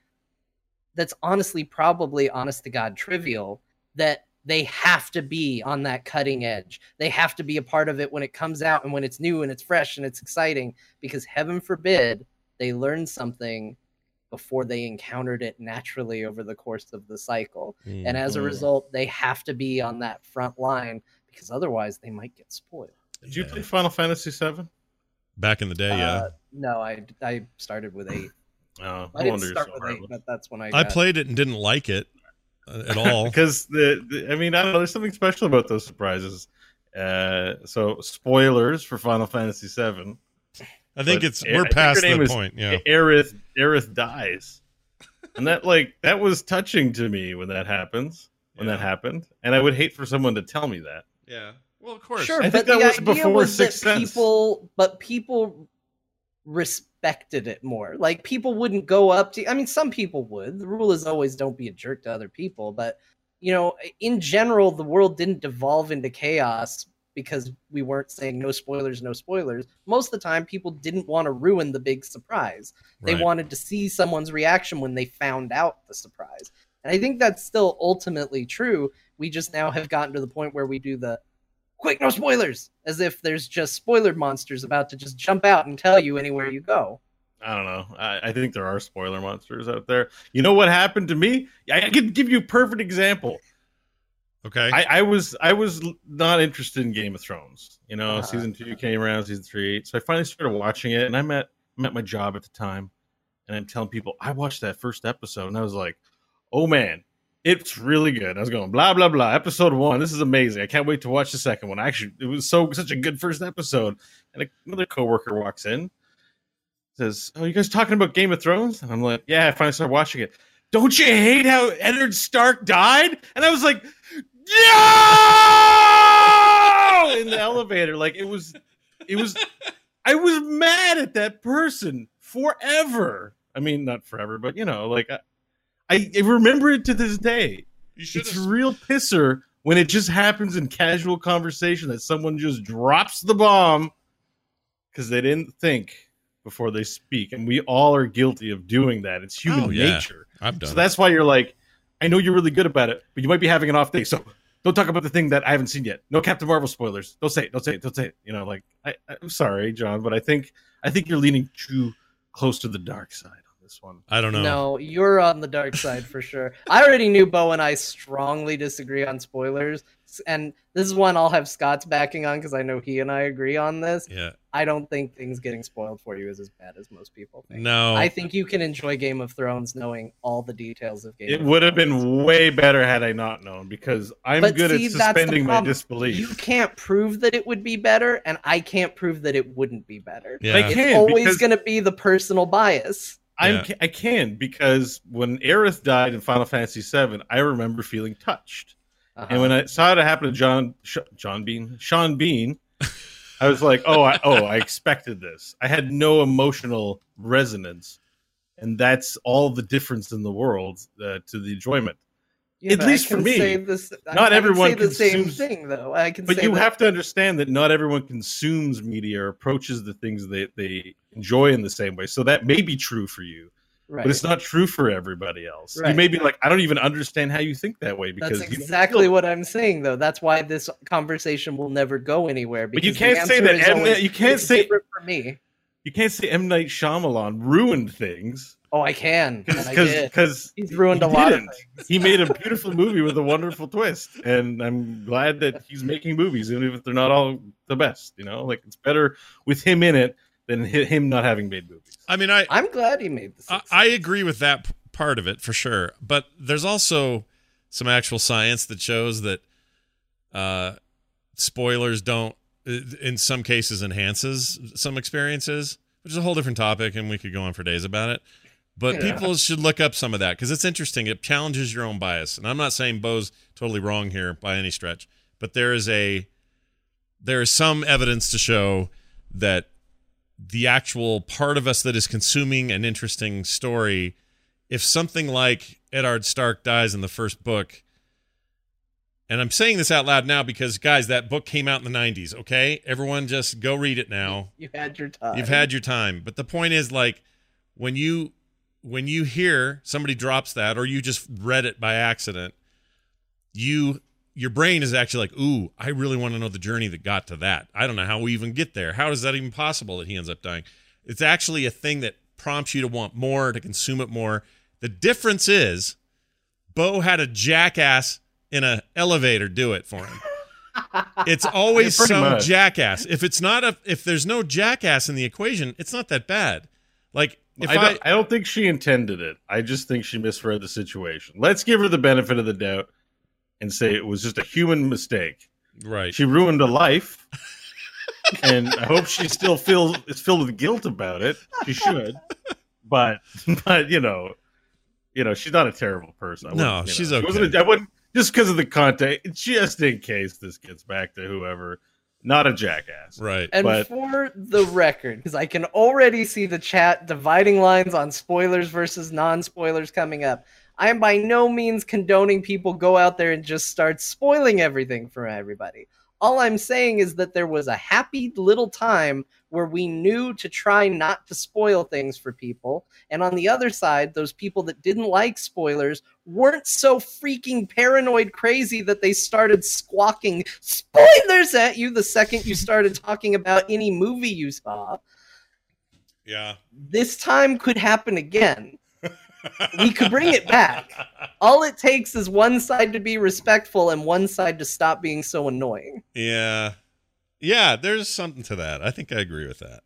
that's honestly probably honest to God trivial that they have to be on that cutting edge. They have to be a part of it when it comes out and when it's new and it's fresh and it's exciting because heaven forbid they learn something before they encountered it naturally over the course of the cycle. And as a Mhm. result, they have to be on that front line because otherwise they might get spoiled. Did you play Final Fantasy VII? Back in the day, yeah. Uh, no, I I started with eight. Oh, I no didn't wonder you're start so with eight, but that's when I I got- played it and didn't like it uh, at all. (laughs) because the, the I mean I don't know. There's something special about those surprises. Uh, so spoilers for Final Fantasy VII. I think But it's I- I we're think her past name the point. Yeah. Aerith Aerith dies, and that like that was touching to me when that happens. When that happened, and I would hate for someone to tell me that. Yeah. Well, of course. Sure, I but think that the was idea before was that Sense. people, but people respected it more. Like people wouldn't go up to. I mean, some people would. The rule is always don't be a jerk to other people. But you know, in general, the world didn't devolve into chaos because we weren't saying no spoilers, no spoilers. Most of the time, people didn't want to ruin the big surprise. They Right. wanted to see someone's reaction when they found out the surprise. And I think that's still ultimately true. We just now have gotten to the point where we do the quick, no spoilers, as if there's just spoiler monsters about to just jump out and tell you anywhere you go. I don't know. I, I think there are spoiler monsters out there. You know what happened to me? I, I can give you a perfect example. Okay. I, I was I was not interested in Game of Thrones. You know, Uh-huh. season two came around, season three. So I finally started watching it, and I'm at I'm at my job at the time, and I'm telling people I watched that first episode, and I was like, "Oh man, it's really good." I was going blah blah blah. Episode one, this is amazing. I can't wait to watch the second one. Actually, it was so such a good first episode. And another coworker walks in, says, "Oh, you guys talking about Game of Thrones?" And I'm like, "Yeah." I finally started watching it. Don't you hate how Eddard Stark died? And I was like, "No!" in the elevator, like it was, it was. I was mad at that person forever. I mean, not forever, but you know, like I, I remember it to this day. you It's a real pisser when it just happens in casual conversation that someone just drops the bomb because they didn't think before they speak, and we all are guilty of doing that. It's human Oh, yeah. nature. I've done. So it. that's why you're like, I know you're really good about it, but you might be having an off day. So don't talk about the thing that I haven't seen yet. No Captain Marvel spoilers. Don't say it. Don't say it. Don't say it. You know, like I, I'm sorry, John, but I think I think you're leaning too close to the dark side this one. I don't know. No, you're on the dark side for (laughs) sure. I already knew Bo and I strongly disagree on spoilers. And this is one I'll have Scott's backing on because I know he and I agree on this. Yeah. I don't think things getting spoiled for you is as bad as most people think. No. I think you can enjoy Game of Thrones knowing all the details of Game It of would have been way better had I not known because I'm But good see, at suspending my disbelief. You can't prove that it would be better, and I can't prove that it wouldn't be better. yeah. I It's always because- going to be the personal bias. I'm, Yeah. I can because when Aerith died in Final Fantasy VII, I remember feeling touched. Uh-huh. And when I saw it happen to John Sh- John Bean Sean Bean, I was like, oh, I, oh, I expected this. I had no emotional resonance, and that's all the difference in the world uh, to the enjoyment. Yeah, at I least for me, this, I- not I can everyone say the same consumes- thing, though. I can But you that- have to understand that not everyone consumes media or approaches the things they, they enjoy in the same way. So that may be true for you, right. but it's not true for everybody else. You may be like, I don't even understand how you think that way because That's exactly what I'm saying, though. That's why this conversation will never go anywhere. But you can't say that. that always, you can't say- for me. You can't say M Night Shyamalan ruined things Oh, I can. And I did. because He's ruined he a lot didn't. things. he made a beautiful movie with a wonderful twist, and I'm glad that he's making movies, even if they're not all the best. You know, like it's better with him in it than him not having made movies. I mean, I I'm glad he made the. I, I agree with that part of it for sure, but there's also some actual science that shows that uh, spoilers don't, Uh, in some cases, enhances some experiences, which is a whole different topic, and we could go on for days about it. But Yeah. people should look up some of that because it's interesting. It challenges your own bias, and I'm not saying Bo's totally wrong here by any stretch, but there is a there is some evidence to show that the actual part of us that is consuming an interesting story, if something like Eddard Stark dies in the first book, and I'm saying this out loud now because guys, that book came out in the 90s, okay? Everyone just go read it now. (laughs) You had your time. You've had your time. But the point is like when you when you hear somebody drops that or you just read it by accident, you your brain is actually like, "Ooh, I really want to know the journey that got to that. I don't know how we even get there. How is that even possible that he ends up dying?" It's actually a thing that prompts you to want more, to consume it more. The difference is Bo had a jackass in a elevator do it for him. (laughs) It's always Yeah, some much. jackass. If it's not a if there's no jackass in the equation, it's not that bad. Like if I, I, don't, I don't think she intended it. I just think she misread the situation. Let's give her the benefit of the doubt and say it was just a human mistake. right. She ruined a life, and I hope she still feels is filled with guilt about it. She should, but but you know, you know, she's not a terrible person. I No, wouldn't, she's know, she okay. wasn't a- I wouldn't just because of the context, just in case this gets back to whoever. Not a jackass. right. And But- for the record, because I can already see the chat dividing lines on spoilers versus non spoilers coming up, I am by no means condoning people go out there and just start spoiling everything for everybody. All I'm saying is that there was a happy little time where we knew to try not to spoil things for people. And on the other side, those people that didn't like spoilers weren't so freaking paranoid crazy that they started squawking spoilers at you the second you (laughs) started talking about any movie you saw. Yeah. This time could happen again. We could bring it back. (laughs) All it takes is one side to be respectful and one side to stop being so annoying. Yeah. Yeah, there's something to that. I think I agree with that.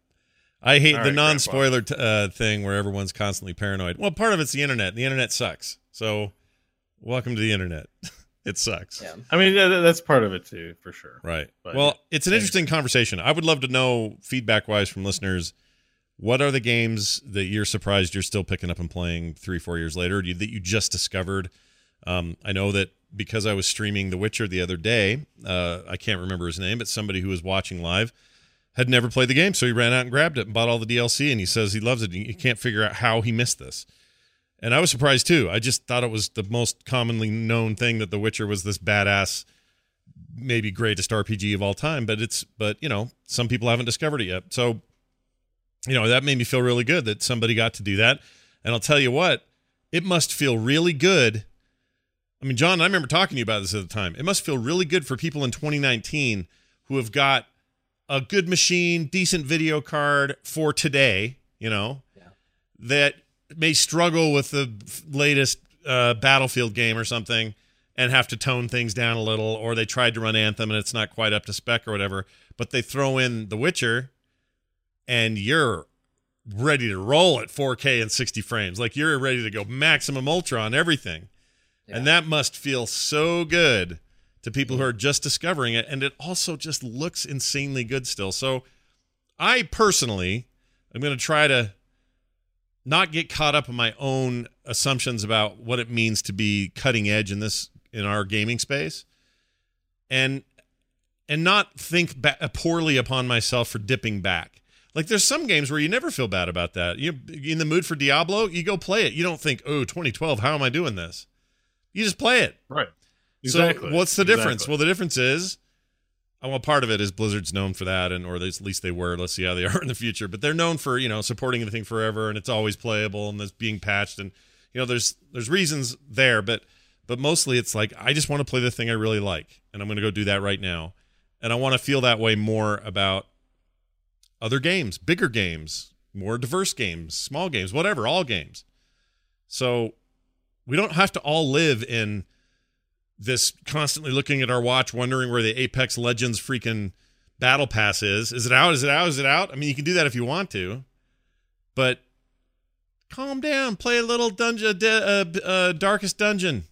I hate All the right, non-spoiler t- uh, thing where everyone's constantly paranoid. Well, part of it's the internet. The internet sucks. So, welcome to the internet. (laughs) it sucks. Yeah. I mean, that's part of it too, for sure. Right. But, well, it's an interesting conversation. I would love to know feedback wise from listeners. What are the games that you're surprised you're still picking up and playing three, four years later you, that you just discovered? Um, I know that because I was streaming The Witcher the other day, uh, I can't remember his name, but somebody who was watching live had never played the game, so he ran out and grabbed it and bought all the DLC, and he says he loves it. You can't figure out how he missed this. And I was surprised too. I just thought it was the most commonly known thing that The Witcher was this badass maybe greatest RPG of all time, but it's but you know, some people haven't discovered it yet. So, you know, that made me feel really good that somebody got to do that. And I'll tell you what, it must feel really good. I mean, John, I remember talking to you about this at the time. It must feel really good for people in 2019 who have got a good machine, decent video card for today, you know, Yeah. that may struggle with the latest uh, Battlefield game or something and have to tone things down a little, or they tried to run Anthem and it's not quite up to spec or whatever, but they throw in The Witcher and you're ready to roll at 4K and 60 frames. Like you're ready to go maximum ultra on everything. And that must feel so good to people who are just discovering it. And it also just looks insanely good still. So I personally am going to try to not get caught up in my own assumptions about what it means to be cutting edge in this in our gaming space and and not think ba- poorly upon myself for dipping back like there's some games where you never feel bad about that you in the mood for diablo you go play it you don't think oh 2012 how am i doing this you just play it Right. so what's the difference? Exactly. Well, the difference is, well, part of it is Blizzard's known for that, and or at least they were. Let's see how they (laughs) are in the future. But they're known for you know supporting the thing forever, and it's always playable, and it's being patched, and you know there's there's reasons there, but but mostly it's like I just want to play the thing I really like, and I'm going to go do that right now, and I want to feel that way more about other games, bigger games, more diverse games, small games, whatever, all games. So we don't have to all live in this constantly looking at our watch, wondering where the Apex Legends freaking battle pass is. Is it out? Is it out? Is it out? I mean, you can do that if you want to, but calm down. Play a little dungeon, uh, uh, darkest dungeon.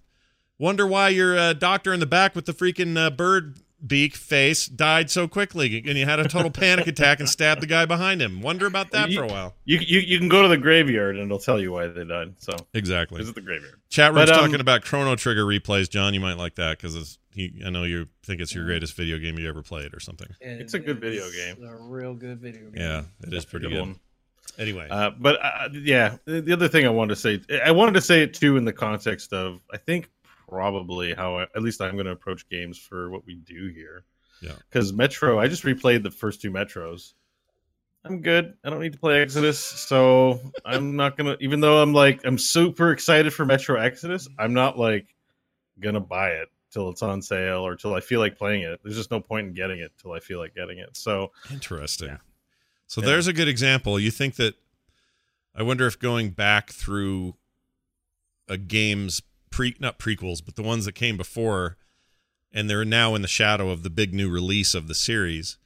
Wonder why your uh, doctor in the back with the freaking uh, bird beak face died so quickly, and you had a total panic attack and stabbed the guy behind him. Wonder about that You- for a while. You, you you can go to the graveyard and it'll tell you why they died. So Exactly. visit the graveyard. Chat room's But, um, talking about Chrono Trigger replays. John, you might like that because he I know you think it's your greatest video game you ever played or something. It's a good video game. A real good video game. Yeah, it is pretty good. one. Anyway, Uh, but uh, yeah, the the other thing I wanted to say, I wanted to say it too in the context of I think probably how I, at least I'm going to approach games for what we do here. Yeah. Because Metro, I just replayed the first two Metros. I'm good. I don't need to play Exodus, so I'm not gonna. Even though I'm like I'm super excited for Metro Exodus, I'm not like gonna buy it till it's on sale or till I feel like playing it. There's just no point in getting it till I feel like getting it. So Interesting. Yeah. So Yeah. there's a good example. You think that I wonder if going back through a game's pre not prequels, but the ones that came before and they're now in the shadow of the big new release of the series.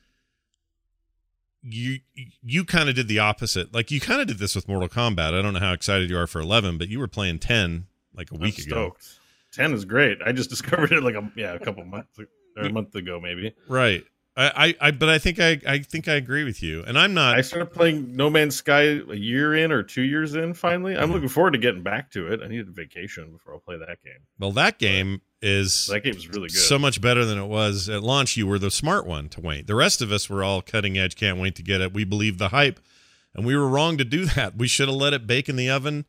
You you kind of did the opposite. Like you kind of did this with Mortal Kombat. I don't know how excited you are for 11, but you were playing 10 like a week ago. Ten is great. I just (laughs) discovered it like a yeah a couple months or a month ago maybe. Right. I, I, but I think I, I think I agree with you. And I'm not I started playing No Man's Sky a year in or two years in. Finally, I'm looking forward to getting back to it. I needed a vacation before I'll play that game. well that game is That game is really good. so much better than it was at launch. You were the smart one to wait. The rest of us were all cutting edge, can't wait to get it. We believed the hype, and we were wrong to do (laughs) that. We should have let it bake in the oven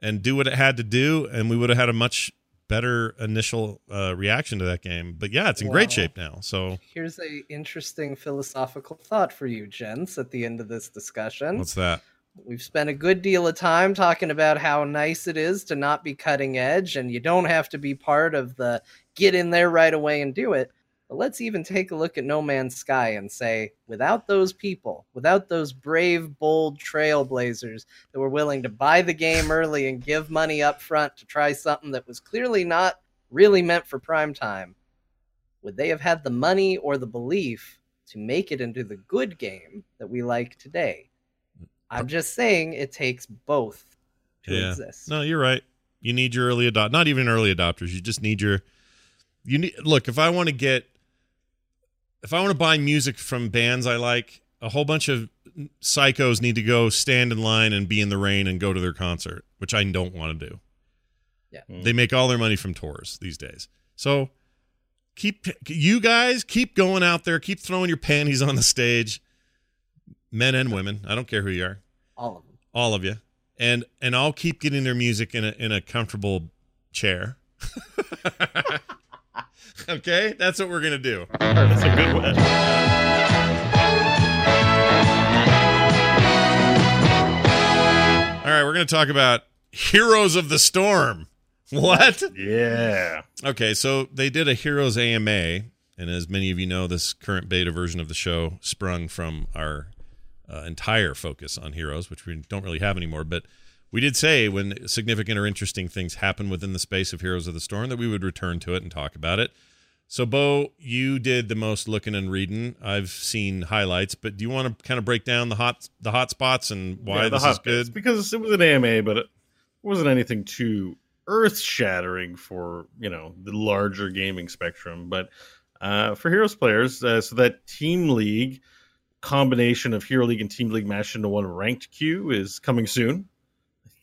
and do what it had to do, and we would have had a much better initial uh, reaction to that game. But yeah, it's in great shape now. So Here's a interesting philosophical thought for you, gents, at the end of this discussion. what's that? We've spent a good deal of time talking about how nice it is to not be cutting edge and you don't have to be part of the get in there right away and do it. But let's even take a look at No Man's Sky and say, without those people, without those brave, bold trailblazers that were willing to buy the game early and give money up front to try something that was clearly not really meant for prime time, would they have had the money or the belief to make it into the good game that we like today? Mm. I'm just saying it takes both to Yeah. exist. No, you're right. You need your early adopt, not even early adopters. You just need your. You need look. If I want to get, if I want to buy music from bands I like, a whole bunch of psychos need to go stand in line and be in the rain and go to their concert, which I don't want to do. Mm. They make all their money from tours these days. So keep you guys keep going out there, keep throwing your panties on the stage, men and women. I don't care who you are All of them. all of you and and i'll keep getting their music in a in a comfortable chair (laughs) (laughs) okay that's what we're gonna do That's a good one. all right we're gonna talk about heroes of the storm what Yeah. okay so they did a heroes ama and as many of you know this current beta version of the show sprung from our uh, entire focus on heroes which we don't really have anymore but we did say when significant or interesting things happen within the space of Heroes of the Storm that we would return to it and talk about it. So, Bo, you did the most looking and reading. I've seen highlights, but do you want to kind of break down the hot the hot spots and why Yeah, the this hot is bits, good? because it was an AMA, but it wasn't anything too earth shattering for you know the larger gaming spectrum. But uh, for Heroes players, uh, so that Team League combination of Hero League and Team League mashed into one ranked queue is coming soon.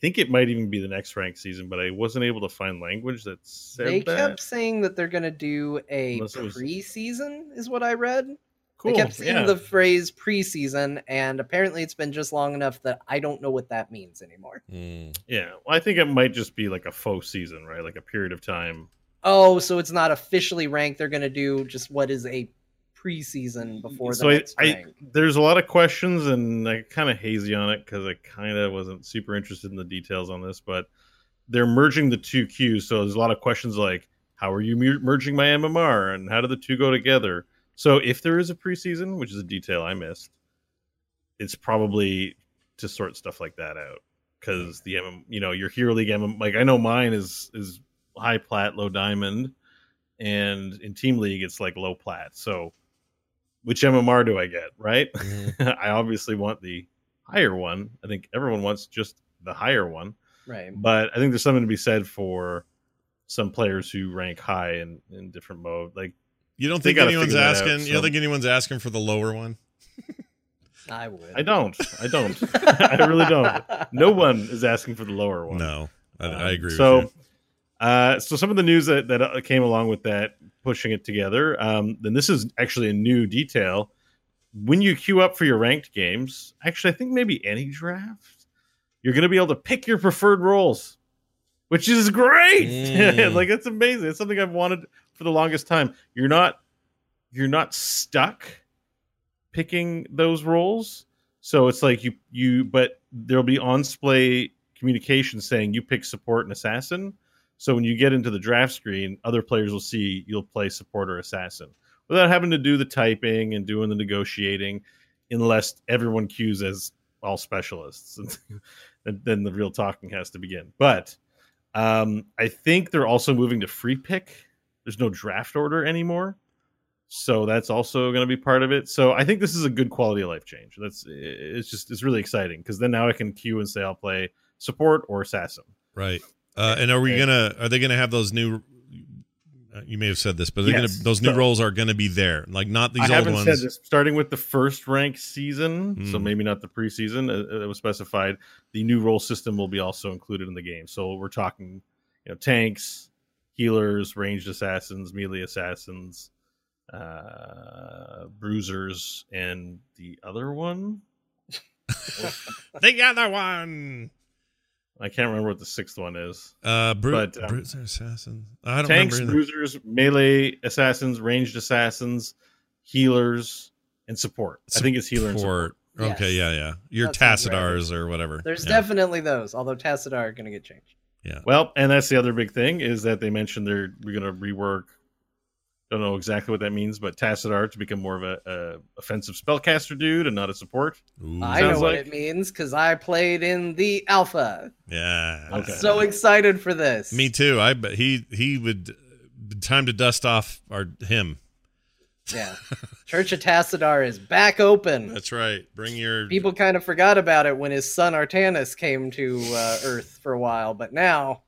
I think it might even be the next ranked season, but I wasn't able to find language that said They that. kept saying that they're going to do a Unless it was- preseason, is what I read. cool. They kept saying yeah. the phrase preseason, and apparently it's been just long enough that I don't know what that means anymore. Mm. yeah. Well, I think it might just be like a faux season, right? Like a period of time. Oh, so it's not officially ranked. They're going to do just what is a preseason before the so I, I there's a lot of questions and I kind of hazy on it because I kind of wasn't super interested in the details on this, but they're merging the two queues. So there's a lot of questions like, how are you merging my MMR and how do the two go together? So if there is a preseason, which is a detail I missed, it's probably to sort stuff like that out because the MM, you know, your Hero League MM, like I know mine is is high plat, low diamond, and in Team League it's like low plat. So which MMR do I get? Right? Mhm. (laughs) I obviously want the higher one. I think everyone wants just the higher one, Right. but I think there's something to be said for some players who rank high in, in different mode. Like You don't think anyone's figure that out, asking? You don't think anyone's asking for the lower one? I would. I don't, I don't, (laughs) (laughs) I really don't. No one is asking for the lower one. No, I, Um, I agree. So, with uh, so some of the news that that uh, came along with that, pushing it together. Um, then this is actually a new detail. When you queue up for your ranked games, actually, I think maybe any draft, you're going to be able to pick your preferred roles, which is great. Mm. (laughs) like it's amazing. It's something I've wanted for the longest time. You're not, you're not stuck picking those roles. So it's like you you, but there'll be on display communication saying you pick support and assassin. So when you get into the draft screen, other players will see you'll play support or assassin without having to do the typing and doing the negotiating, unless everyone queues as all specialists. (laughs) and then the real talking has to begin. But um, I think they're also moving to free pick. There's no draft order anymore. So that's also going to be part of it. So I think this is a good quality of life change. That's it's just it's really exciting because then now I can queue and say I'll play support or assassin. Right. Uh, and are we gonna? Are they gonna have those new? uh, You may have said this, but Yes. gonna those new So- roles are gonna be there, like not these I old ones. said this. Starting with the first rank season, so Hmm. maybe not the preseason. uh, It was specified. The new role system will be also included in the game. So we're talking, you know, tanks, healers, ranged assassins, melee assassins, uh, bruisers, and the other one. (laughs) The other one. I can't remember what the sixth one is. Uh, Bru- But, um, Bruiser assassin. I don't Tanks, remember. either. bruisers, melee assassins, ranged assassins, healers, and support. I think it's healer and support. Support. Okay, yeah, Yes. yeah. Your That sounds right. Tassadars or whatever. There's yeah. definitely those, although Tassadar are going to get changed. yeah. Well, and that's the other big thing is that they mentioned they're we're going to rework. Don't know exactly what that means, but Tassadar to become more of a, a offensive spellcaster dude and not a support. Ooh, I know Sounds what like- it means because I played in the alpha. yeah. I'm Okay. so excited for this. Me too. I bet he he would time to dust off our him. Yeah. Church of Tassadar is back open. That's right. Bring your People kind of forgot about it when his son Artanis came to uh, Earth for a while, but now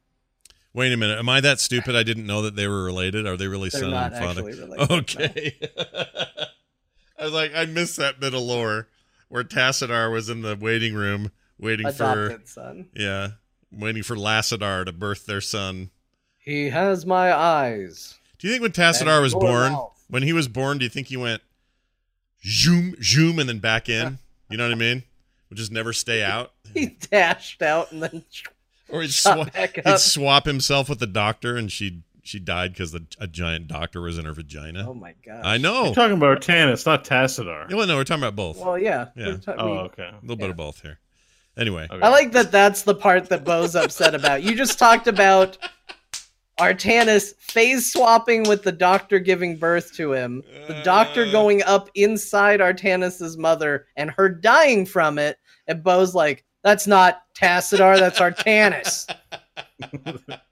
Wait a minute. Am I that stupid? I didn't know that they were related. Are they really they're son not and father? actually related. no. Okay. (laughs) I was like, I missed that bit of lore where Tassadar was in the waiting room waiting for son. yeah, waiting for Lassadar to birth their son. He has my eyes. Do you think when Tassadar was born, mouth. when he was born, do you think he went zoom zoom and then back in? You know what I mean? Would just never stay (laughs) out, He dashed out and then or he'd, shot swa- back he'd swap himself with the doctor, and she she died because a giant doctor was in her vagina. Oh my god. I know. You're talking about Tannis, not Tassadar. Yeah, well, no, we're talking about both. Well, yeah. Yeah. ta- Oh, we- okay. a little bit of both here. Anyway, okay. I like that that's the part that Bo's upset about. You just talked about Artanis phase swapping with the doctor giving birth to him, the doctor Uh. going up inside Artanis's mother and her dying from it, and Bo's like, that's not Tassadar, that's Artanis. (laughs)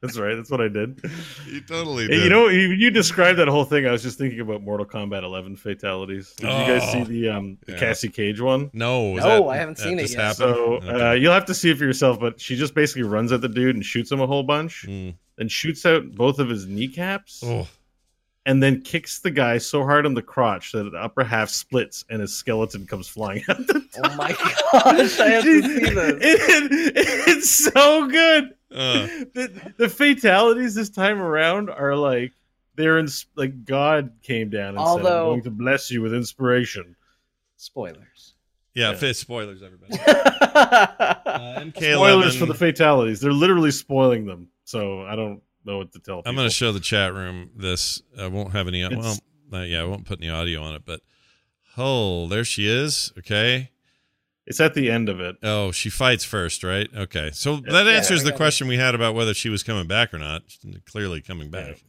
That's right. That's what I did. you totally did. you know, you, you described that whole thing. I was just thinking about Mortal Kombat 11 fatalities. Did you guys Oh. see the um the Yeah. Cassie Cage one? no, was No, that- I haven't seen it yet. happened? So Okay. uh, you'll have to see it for yourself. But she just basically runs at the dude and shoots him a whole bunch, Mm. then shoots out both of his kneecaps, Oh, and then kicks the guy so hard on the crotch that the upper half splits and his skeleton comes flying out. The Oh my (laughs) gosh, I have to see this. (laughs) It- it's so good. uh, the, the fatalities this time around are like they're in like God came down and said, "I'm going to bless you with inspiration." Spoilers. yeah, Yeah. fit spoilers, everybody. (laughs) Uh, MK11. Spoilers for the fatalities. They're literally spoiling them. So I don't know what to tell. I'm going to show the chat room this. I won't have any. Well, It's- uh, yeah, I won't put any audio on it, but oh, there she is. Okay. It's at the end of it. Oh, she fights first, right? Okay. So Yeah. that Yeah, answers I the got it. question we had about whether she was coming back or not. She's clearly coming back.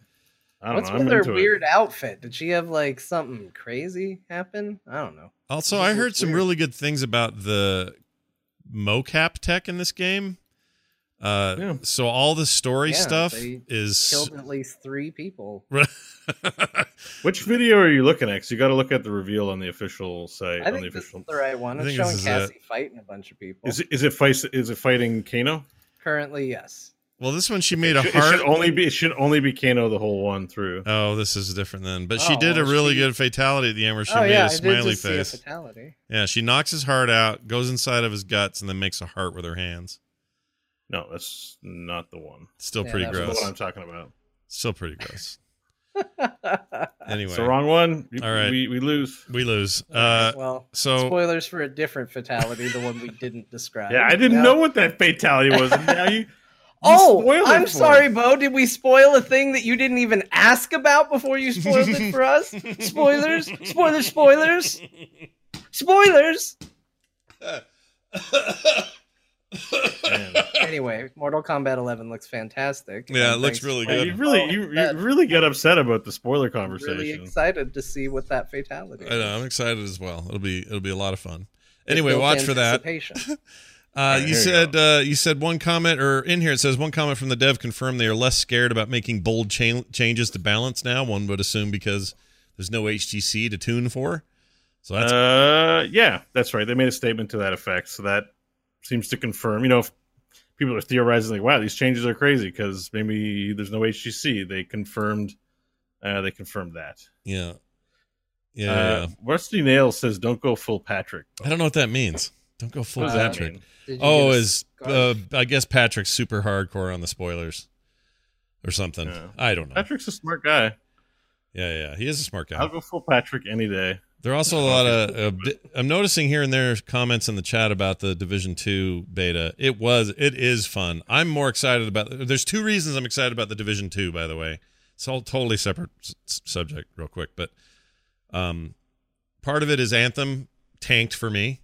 I don't What's know. with I'm her into it. weird outfit? Did she have like something crazy happen? I don't know. Also, I heard some weird. really good things about the mocap tech in this game. Uh, Yeah. So all the story Yeah, stuff they is Killed at least three people. (laughs) Which video are you looking at? 'Cause you got to look at the reveal on the official site. I on the think this official. is the right one. It's showing is Cassie fighting a bunch of people. Is it, is it fight? Is it fighting Kano? Currently, yes. well, this one she made a It should, it heart. should only be. It should only be Kano the whole one through. Oh, this is different then. But she Oh, did a really she- good fatality at the end where she oh made yeah, a I did smiley just a face. fatality. Yeah, she knocks his heart out, goes inside of his guts, and then makes a heart with her hands. No, that's not the one. Still Yeah, pretty that That's gross. the one I'm talking about. Still pretty gross. (laughs) Anyway, It's the wrong one. We, All right. we, we lose. we lose. Uh, well, so spoilers for a different fatality, the one we didn't describe. Yeah, I didn't Yeah. know what that fatality was. And now you. you (laughs) Oh, I'm sorry, us. Bo. Did we spoil a thing that you didn't even ask about before you spoiled it for us? (laughs) Spoilers, spoilers, spoilers, spoilers. Man. (laughs) Anyway, Mortal Kombat 11 looks fantastic. Yeah, it looks really good. you really, Oh, you, you really get upset about the spoiler I'm conversation. really excited to see what that fatality. I know I'm excited as well. It'll be it'll be a lot of fun. Anyway, watch for that. (laughs) Uh, you here you said uh, you said one comment or in here it says one comment from the dev confirmed they are less scared about making bold cha- changes to balance now. One would assume because there's no HGC to tune for. So that's uh, yeah, that's right. They made a statement to that effect, so that seems to confirm. You know, if people are theorizing like, "Wow, these changes are crazy," because maybe there's no HGC. They confirmed. Uh, they confirmed that. yeah, yeah. Uh, yeah. Rusty Nail says, "Don't go full Patrick." I don't know what that means. Don't go full What Patrick. mean? Did you Oh, is uh. I guess Patrick's super hardcore on the spoilers or something. Yeah. I don't know. Patrick's a smart guy. Yeah, yeah, he is a smart guy. I'll go full Patrick any day. There are also a lot of. Uh, I'm noticing here and there comments in the chat about the Division Two beta. It was. It is fun. I'm more excited about. There's two reasons I'm excited about the Division Two. By the way, it's all totally separate s- subject, real quick. But um, part of it is Anthem tanked for me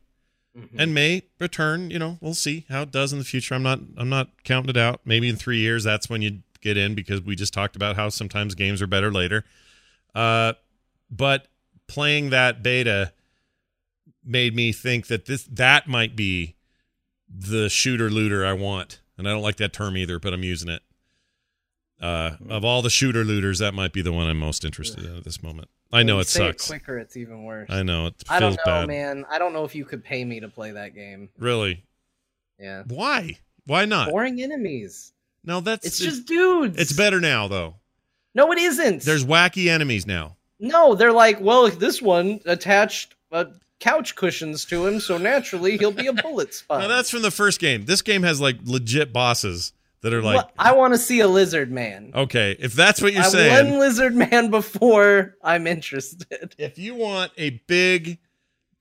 Mhm. and may return. You know, we'll see how it does in the future. I'm not. I'm not counting it out. Maybe in three years, that's when you get in because we just talked about how sometimes games are better later. Uh, but playing that beta made me think that this that might be the shooter looter I want, and I don't like that term either, but I'm using it. Uh, of all the shooter looters, that might be the one I'm most interested in at this moment. I know it sucks. quicker, it's even worse. I know it I don't know, bad. man. I don't know if you could pay me to play that game. Really? Yeah. Why? Why not? Boring enemies. No, that's It's just dudes. It's better now though. No, it isn't. There's wacky enemies now. No. They're like, well, this one attached uh, couch cushions to him, so naturally he'll be a (laughs) bullet spot. No, that's from the first game. This game has like legit bosses that are like What- I want to see a lizard man. okay, if that's what you're I saying. one lizard man before I'm interested. if you want a big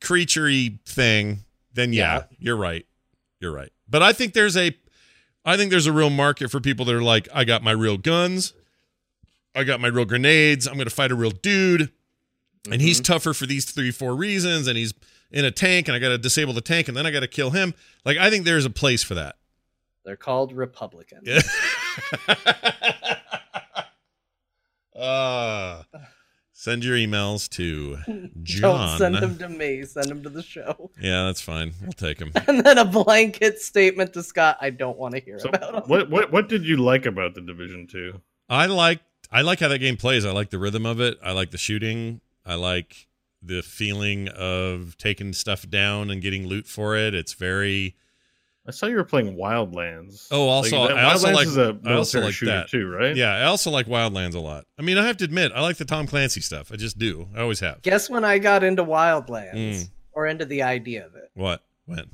creaturey thing, then yeah, Yeah. you're right. You're right. But I think there's a I think there's a real market for people that are like, I got my real guns, I got my real grenades, I'm gonna fight a real dude, and he's tougher for these three, four reasons, and he's in a tank, and I gotta disable the tank, and then I gotta kill him. Like I think there's a place for that. They're called Republicans. Yeah. (laughs) uh, send your emails to (laughs) John. Don't send them to me. Send them to the show. Yeah, that's fine. We'll take them. (laughs) And then a blanket statement to Scott. I don't want to hear So, about 'em. what what what did you like about the Division Two? I like I like how that game plays. I like the rhythm of it. I like the shooting. I like the feeling of taking stuff down and getting loot for it. It's very I saw you were playing Wildlands. Oh, also- that- I also Wildlands like- is a I also like shooter that. too, right? yeah. I also like Wildlands a lot. I mean, I have to admit, I like the Tom Clancy stuff. I just do. I always have. Guess when I got into Wildlands Mm. or into the idea of it What? When?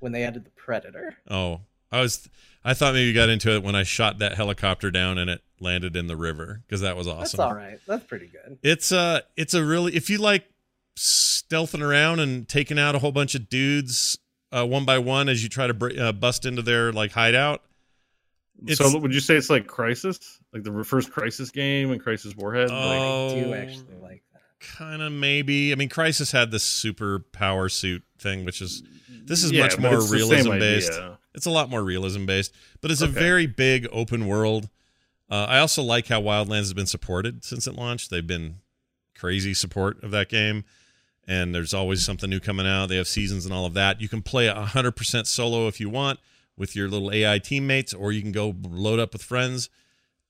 when they added the Predator. Oh, I was. I thought maybe you got into it when I shot that helicopter down and it landed in the river because that was awesome. That's all right. That's pretty good. It's uh it's a really if you like stealthing around and taking out a whole bunch of dudes uh, one by one as you try to br- uh, bust into their like hideout. It's, So would you say it's like Crysis, like the first Crysis game and Crysis Warhead? like, Oh. I do actually like that. kind of maybe. I mean, Crysis had this super power suit thing, which is this is Yeah, much more it's the same realism idea. It's a lot more realism based, but it's a very big open world. Uh, I also like how Wildlands has been supported since it launched. They've been crazy support of that game, and there's always something new coming out. They have seasons and all of that. You can play 100% solo if you want, with your little AI teammates, or you can go load up with friends.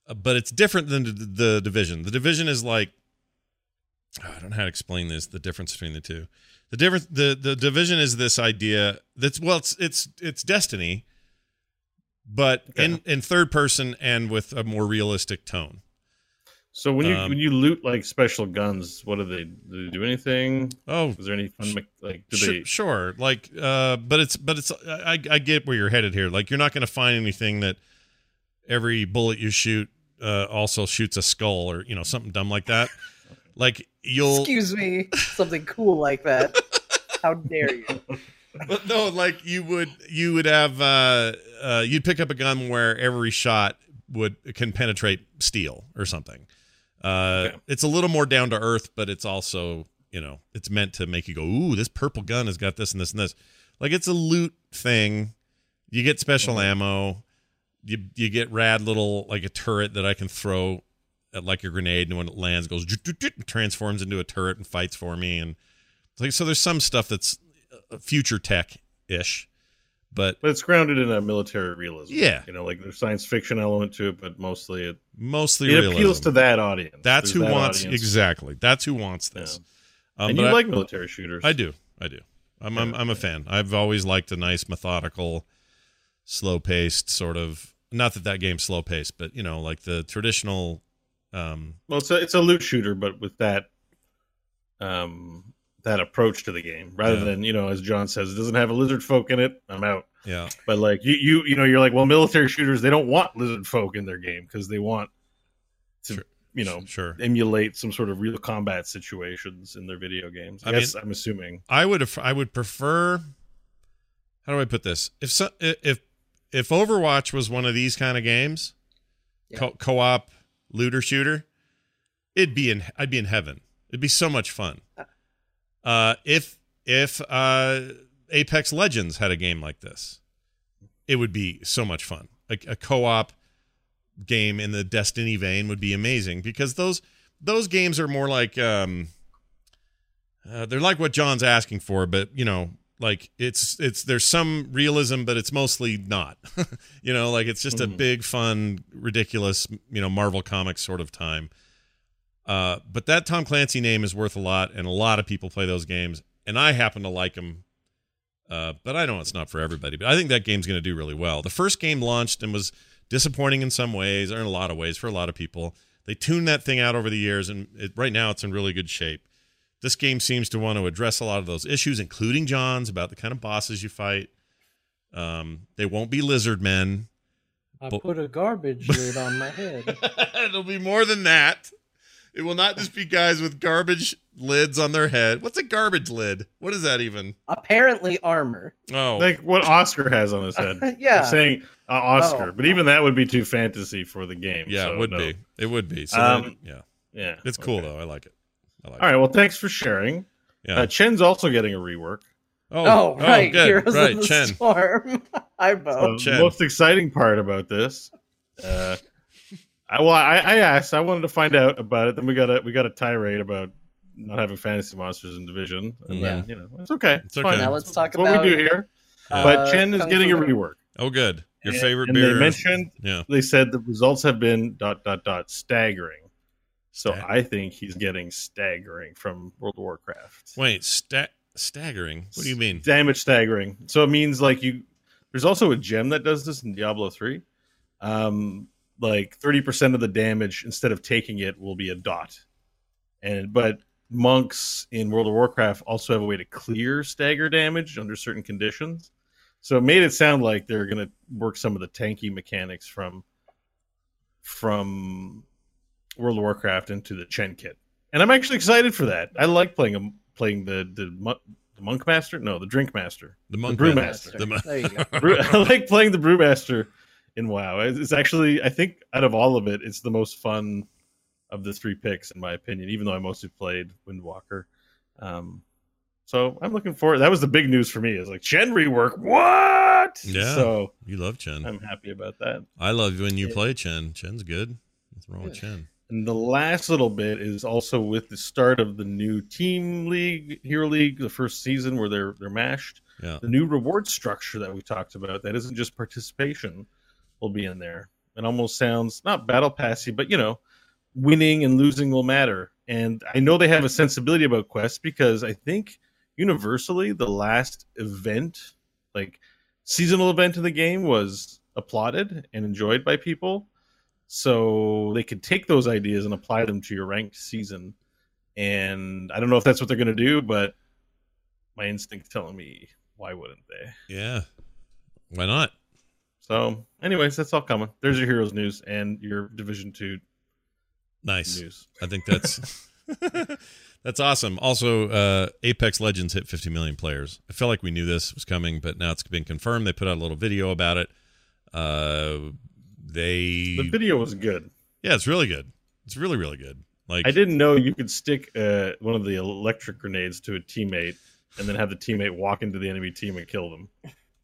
Uh, but it's different than the, the division. The division is like oh, I don't know how to explain this. The difference between the two. The difference. The the division is this idea that's well, it's it's it's Destiny, but Okay. in in third person and with a more realistic tone. So when you Um, when you loot like special guns, what do they do? They do anything? Oh, Is there any fun like? Do Sure, they? sure. Like, uh, but it's but it's I I get where you're headed here. Like, you're not going to find anything that every bullet you shoot uh, also shoots a skull or you know something dumb like that. Like you'll, Excuse me, something cool like that. How dare you? (laughs) but no, like you would you would have uh, uh, you'd pick up a gun where every shot would can penetrate steel or something. Uh, Okay. It's a little more down to earth, but it's also you know it's meant to make you go, ooh, this purple gun has got this and this and this. Like it's a loot thing. You get special Mhm. ammo. You you get rad little like a turret that I can throw at like a grenade, and when it lands, goes transforms into a turret and fights for me. And like so, there's some stuff that's uh, future tech ish, but But it's grounded in a military realism. Yeah. you know, like there's science fiction element to it, but mostly it mostly it realism. appeals to that audience. That's There's who that wants audience. exactly. That's who wants Yeah. this. Um, and you I, like military shooters. I do. I do. I'm, I'm I'm a fan. I've always liked a nice, methodical, slow paced sort of. Not that that game's slow paced, but you know, like the traditional. Um, Well, it's a it's a loot shooter, but with that um that approach to the game, rather Yeah. than you know, as John says, it doesn't have a lizard folk in it. I'm out. yeah, But like you you you know, you're like, well, military shooters they don't want lizard folk in their game because they want to Sure. you know sure. emulate some sort of real combat situations in their video games. I, I mean- guess I'm assuming. I would have. I would prefer. How do I put this? If so, if if Overwatch was one of these kind of games, Yeah. co- co-op looter shooter, it'd be in. I'd be in heaven. It'd be so much fun. Uh, if if uh, Apex Legends had a game like this, it would be so much fun. A, a co-op game in the Destiny vein would be amazing because those those games are more like um, uh, they're like what John's asking for, but you know, like it's it's there's some realism, but it's mostly not. (laughs) you know, like it's just a Mhm. big, fun, ridiculous, you know, Marvel Comics sort of time. Uh, but that Tom Clancy name is worth a lot, and a lot of people play those games, and I happen to like them. Uh, but I know it's not for everybody. But I think that game's going to do really well. The first game launched and was disappointing in some ways, or in a lot of ways for a lot of people. They tuned that thing out over the years, and it, right now it's in really good shape. This game seems to want to address a lot of those issues, including John's about the kind of bosses you fight. Um, they won't be lizard men. I But- put a garbage lid on my head. (laughs) It'll be more than that. It will not just be guys with garbage lids on their head. What's a garbage lid? What is that even? Apparently, armor. Oh, Like what Oscar has on his head. (laughs) Yeah. I'm saying uh, Oscar, Oh. but even that would be too fantasy for the game. yeah, so it would no. be. It would be. So Um, then- yeah, Yeah, it's cool okay. though. I like it. I like All right, well, thanks for sharing. Yeah. Uh, Chen's also getting a rework. Oh, oh right. good. Heroes right, of the Chen. Storm. (laughs) Hi, Bo. So the most exciting part about this, uh, I, well, I, I asked, I wanted to find out about it. Then we got a we got a tirade about not having fantasy monsters in division, and then you know it's okay. It's It's okay. fine. now let's talk about what we do here. Yeah. but Chen is Kung getting a rework. Oh, good. Your And- favorite and beer. They mentioned yeah. they said the results have been dot dot dot staggering. So Stag- I think he's getting staggering from World of Warcraft. Wait, sta- staggering. What do you mean? Damage staggering. So it means like you. There's also a gem that does this in Diablo three. Um, like thirty percent of the damage instead of taking it will be a dot, and but monks in World of Warcraft also have a way to clear stagger damage under certain conditions. So it made it sound like they're going to work some of the tanky mechanics from from World of Warcraft into the Chen kit, and I'm actually excited for that. I like playing a, playing the the, the monk master, no, the drink master. The monk brewmaster. The, mo- There you go. (laughs) Brew- I like playing the brewmaster in WoW. It's actually, I think, out of all of it, it's the most fun of the three picks, in my opinion. Even though I mostly played Windwalker, um, so I'm looking forward. That was the big news for me. Is like Chen rework. What? Yeah. So you love Chen. I'm happy about that. I love when you Yeah. play Chen. Chen's good. What's wrong with Chen? And the last little bit is also with the start of the new Team League, Hero League, the first season where they're they're mashed. Yeah. The new reward structure that we talked about that isn't just participation will be in there. It almost sounds not battle passy, but you know, winning and losing will matter. And I know they have a sensibility about quests because I think universally the last event, like seasonal event in the game, was applauded and enjoyed by people. So they could take those ideas and apply them to your ranked season. And I don't know if that's what they're going to do, but my instinct's telling me why wouldn't they? Yeah. Why not? So, anyways, that's all coming. There's your heroes news and your Division Two Nice. news. I think that's (laughs) that's awesome. Also, uh, Apex Legends hit 50 million players. I feel like we knew this was coming, but now it's been confirmed. They put out a little video about it. Uh, they The video was good. yeah, it's really good. It's really really good. Like I didn't know you could stick uh, one of the electric grenades to a teammate and then have the teammate walk into the enemy team and kill them.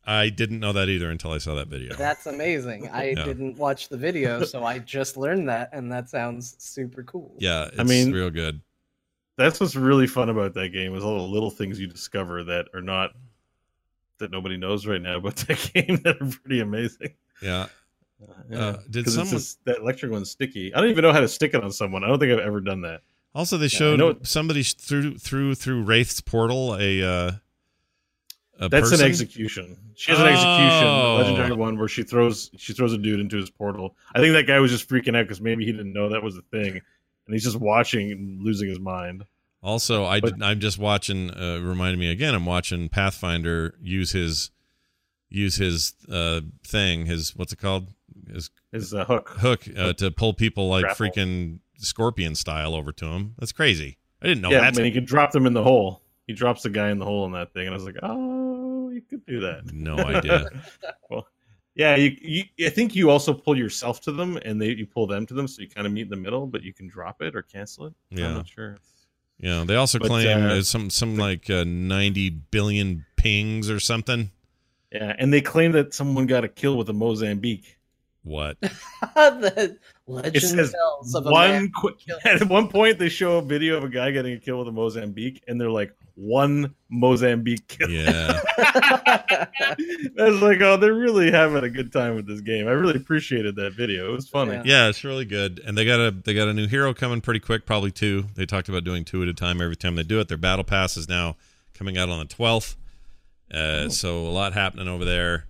I didn't know that either until I saw that video. That's amazing. I Yeah. didn't watch the video, so I just learned that, and that sounds super cool. yeah, it's I mean- real good. That's what's really fun about that game is all the little things you discover that are not that nobody knows right now about that (laughs) game that are pretty amazing. Yeah. Yeah, Uh, did someone- just- that electric one's sticky? I don't even know how to stick it on someone. I don't think I've ever done that. Also, they showed know- somebody through through through Wraith's portal a uh, a That's person. an execution. She has an execution, Oh. legendary one, where she throws she throws a dude into his portal. I think that guy was just freaking out because maybe he didn't know that was a thing, and he's just watching and losing his mind. Also, I But- I'm just watching. Uh, reminded me again. I'm watching Pathfinder use his use his uh, thing. His what's it called? His His uh, hook. hook uh, to pull people like Grapple. freaking scorpion style over to him. That's crazy. I didn't know yeah, that. I mean, he could drop them in the hole. He drops the guy in the hole in that thing, and I was like, oh, you could do that. no idea. (laughs) well, Yeah, you, you. I think you also pull yourself to them, and they you pull them to them, so you kind of meet in the middle, but you can drop it or cancel it. Yeah. I'm not sure. Yeah, they also But, claim uh, some some like uh, 90 billion pings or something. Yeah, and they claim that someone got a kill with a Mozambique. What? (laughs) the legend says tells of one qu- killed- (laughs) at one point they show a video of a guy getting a kill with a Mozambique, and they're like one Mozambique kill. Yeah. (laughs) I was like, oh, they're really having a good time with this game. I really appreciated that video. It was funny. Yeah. Yeah, it's really good. And they got a they got a new hero coming pretty quick, probably two. They talked about doing two at a time every time they do it. Their battle pass is now coming out on the twelfth. Uh, so a lot happening over there,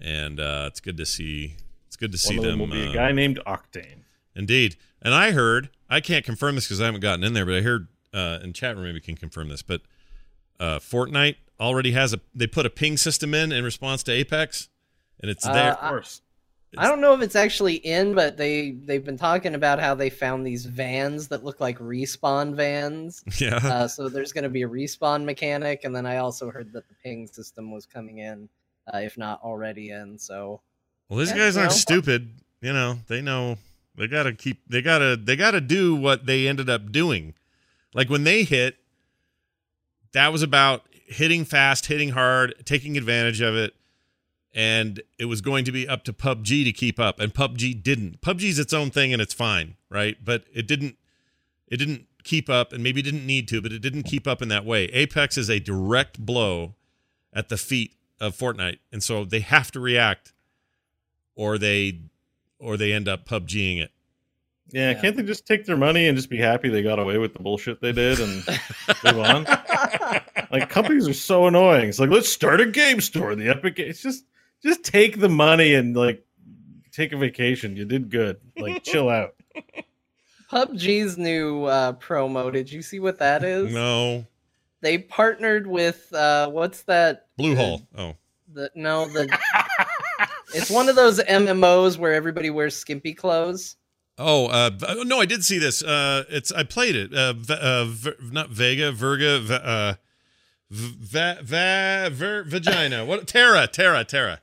and uh, it's good to see. It's good to see One of them them. will be uh, a guy named Octane. Indeed. And I heard, I can't confirm this because I haven't gotten in there, but I heard, uh, and chat room maybe can confirm this, but uh, Fortnite already has a, they put a ping system in in response to Apex, and it's Uh, there. Of course. I don't know if it's actually in, but they they've been talking about how they found these vans that look like respawn vans. (laughs) yeah. Uh, so there's going to be a respawn mechanic, and then I also heard that the ping system was coming in, uh, if not already in. So well, these yeah, guys aren't stupid. You know, they know they got to keep, they got to, they got to do what they ended up doing. Like when they hit, that was about hitting fast, hitting hard, taking advantage of it. And it was going to be up to PUBG to keep up, and PUBG didn't. PUBG's its own thing, and it's fine, right? But it didn't. It didn't keep up, and maybe didn't need to, but it didn't keep up in that way. Apex is a direct blow at the feet of Fortnite, and so they have to react, or they, or they end up PUBGing it. Yeah, Yeah. can't they just take their money and just be happy they got away with the bullshit they did and (laughs) move on? Like companies are so annoying. It's like let's start a game store in the Epic. Ga- It's just just take the money and like take a vacation. You did good. Like chill out. (laughs) PUBG's new uh, promo. Did you see what that is? No, They partnered with uh, what's that? Bluehole. Oh, The no the. (laughs) it's one of those MMOs where everybody wears skimpy clothes. oh, uh, no, I did see this. Uh, it's I played it. Uh, v- uh not Vega, Verga, v- uh, va, va, ver, vagina. What? TERA, TERA, TERA.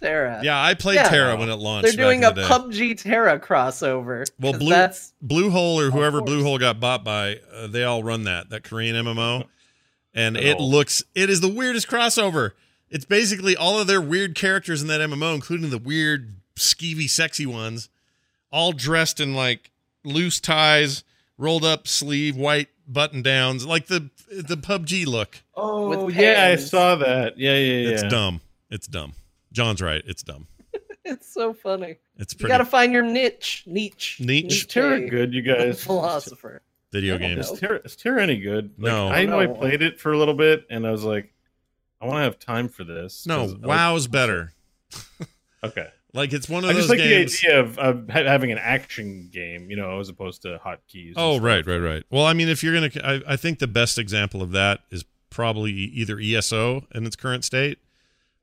TERA. Yeah, I played Yeah. TERA when it launched. They're doing a the. PUBG TERA crossover. Well, Blue- that's Bluehole or whoever. Bluehole got bought by, uh, they all run that that Korean MMO, (laughs) and it looks it is the weirdest crossover. It's basically all of their weird characters in that MMO, including the weird skeevy, sexy ones, all dressed in like loose ties, rolled up sleeve, white button downs, like the the PUBG look. Oh yeah, I saw that. Yeah, yeah, yeah. It's dumb. It's dumb. John's right. It's dumb. (laughs) It's so funny. It's pretty. You got to find your niche. Niche. Niche. Is TERA good, you guys? (laughs) Philosopher. video I games. know. Is TERA, is TERA any good? Like, No. I know I played it for a little bit, and I was like, I want to have time for this. No, I like- WoW's better. (laughs) okay. Like it's one of I those just like games. the idea of, of having an action game, you know, as opposed to hotkeys. Oh, right, right, right. Well, I mean, if you're gonna, I, I think the best example of that is probably either ESO in its current state,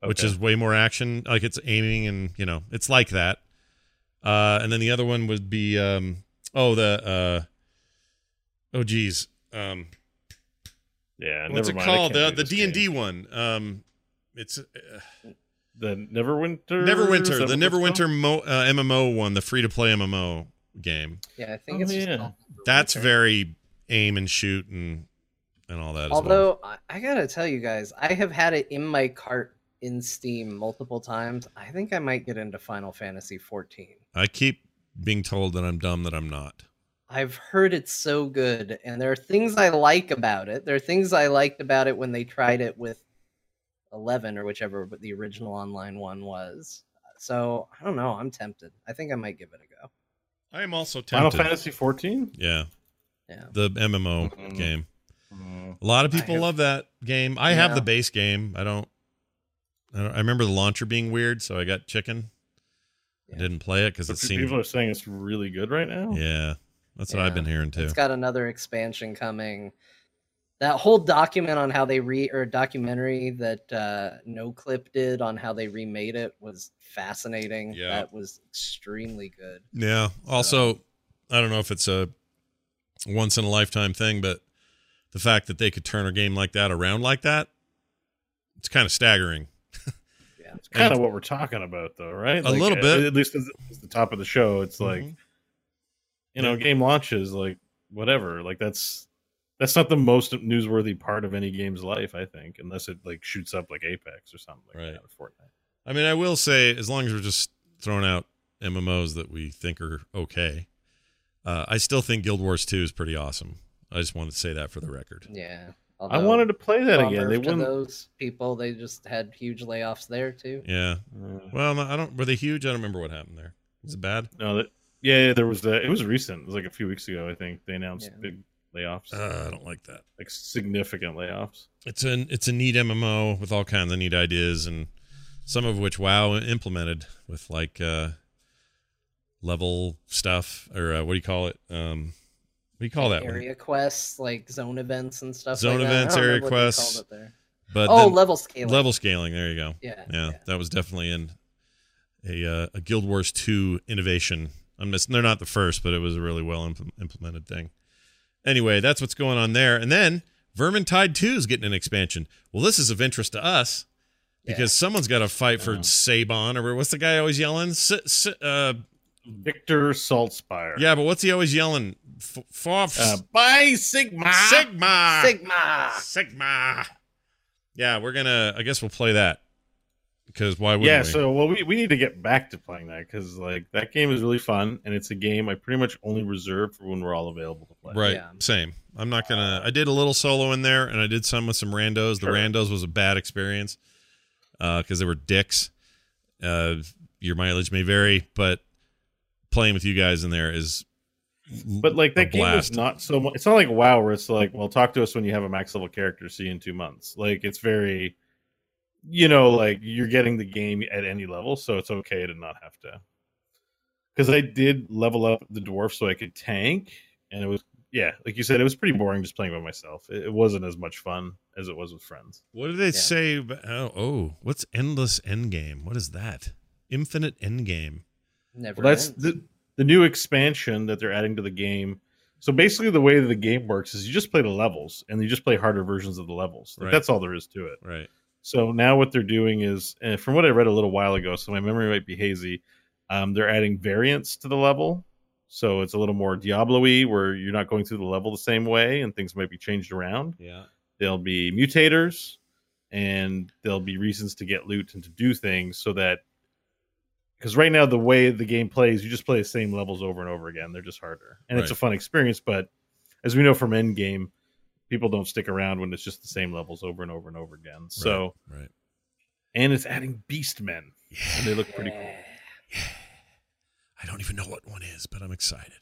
which is way more action. Like it's aiming and you know, it's like that. Uh, and then the other one would be, um, oh, the, uh, oh, geez, um, yeah. what's never it mind, I called? The the D and D one. Um, it's uh, the Neverwinter, Neverwinter, the what it's Neverwinter called? Mo, uh, MMO one, the free to play MMO game. Yeah, I think Oh, it's just yeah. called That's very aim and shoot and and all that. as well. Although I, I gotta tell you guys, I have had it in my cart in Steam multiple times. I think I might get into Final Fantasy 14. I keep being told that I'm dumb that I'm not. I've heard it's so good, and there are things I like about it. There are things I liked about it when they tried it with 11 or whichever but the original online one was. So I don't know. I'm tempted. I think I might give it a go. I am also tempted. Final. Fantasy 14. Yeah, Yeah. the MMO Mhm. game. A lot of people have- love that game. I have the base game. I don't, I don't. I remember the launcher being weird, so I got chicken. I didn't play it because it it people are saying it's really good right now. Yeah, that's what I've been hearing too. It's got another expansion coming. That whole document on how they re or documentary that uh, Noclip did on how they remade it was fascinating. Yeah. That was extremely good. Yeah. Also, I don't know if it's a once in a lifetime thing, but the fact that they could turn a game like that around like that, it's kind of staggering. Yeah. It's kind of what we're talking about, though, right? A little bit. At least as, as the top of the show, it's like Mhm. You know, game launches, like whatever. Like that's that's not the most newsworthy part of any game's life, I think, unless it like shoots up like Apex or something like Right. that, or Fortnite. I mean, I will say, as long as we're just throwing out MMOs that we think are okay, uh, I still think Guild Wars 2 is pretty awesome. I just wanted to say that for the record. Yeah. I wanted to play that again. They to wouldn't. those people. They just had huge layoffs there too. Yeah. Uh, Well, I don't. Were they huge? I don't remember what happened there. Was it bad? no, that yeah, there was the. It was recent. It was like a few weeks ago. I think they announced Yeah. big layoffs, Uh, I don't like that. like significant layoffs. It's an it's a neat MMO with all kinds of neat ideas and some of which WoW implemented with like uh, level stuff or uh, what do you call it? Um, what do you call that one? area quests, like zone events and stuff. Zone like events, don't area remember what they quests. called it there. But Oh, level scaling. level scaling. There you go. Yeah. Yeah, that was definitely in a uh, a Guild Wars two innovation. I'm just, they're not the first, but it was a really well impl- implemented thing. Anyway, that's what's going on there. And then Vermintide 2 is getting an expansion. Well, this is of interest to us because someone's got to fight for. Sabon or what's the guy always yelling? S- s- uh, Victor Saltzpyre. yeah, but what's he always yelling? F- f- Uh, by Sigmar. Sigmar. Sigmar. Sigmar. Yeah, we're gonna. I guess we'll play that because why wouldn't yeah, we? so well, we, we need to get back to playing that because like that game is really fun, and it's a game I pretty much only reserve for when we're all available to play. Right. Yeah. Same. I'm not gonna. I did a little solo in there, and I did some with some randos. The Sure. randos was a bad experience because they were dicks. Uh, your mileage may vary, but playing with you guys in there is. But like that game is not so much. It's not like WoW where it's like, well, talk to us when you have a max level character. See you in two months. Like it's very, you know, like you're getting the game at any level, so it's okay to not have to. Because I did level up the dwarf so I could tank, and it was yeah, like you said, it was pretty boring just playing by myself. It, it wasn't as much fun as it was with friends. What did they say? About, oh, oh, what's endless endgame? What is that? Infinite endgame. Never. Well, that's ends. the the new expansion that they're adding to the game. So basically, the way that the game works is you just play the levels, and you just play harder versions of the levels. Like, Right. That's all there is to it. Right. So now what they're doing is, and from what I read a little while ago, so my memory might be hazy. Um, they're adding variants to the level, so it's a little more Diablo-y, where you're not going through the level the same way, and things might be changed around. Yeah. There'll be mutators, and there'll be reasons to get loot and to do things, so that because right now the way the game plays, you just play the same levels over and over again. They're just harder, and it's a fun experience. But as we know from Endgame, people don't stick around when it's just the same levels over and over and over again. So, right. and it's adding Beast Men, Yeah. and they look pretty cool. Yeah. I don't even know what one is, but I'm excited.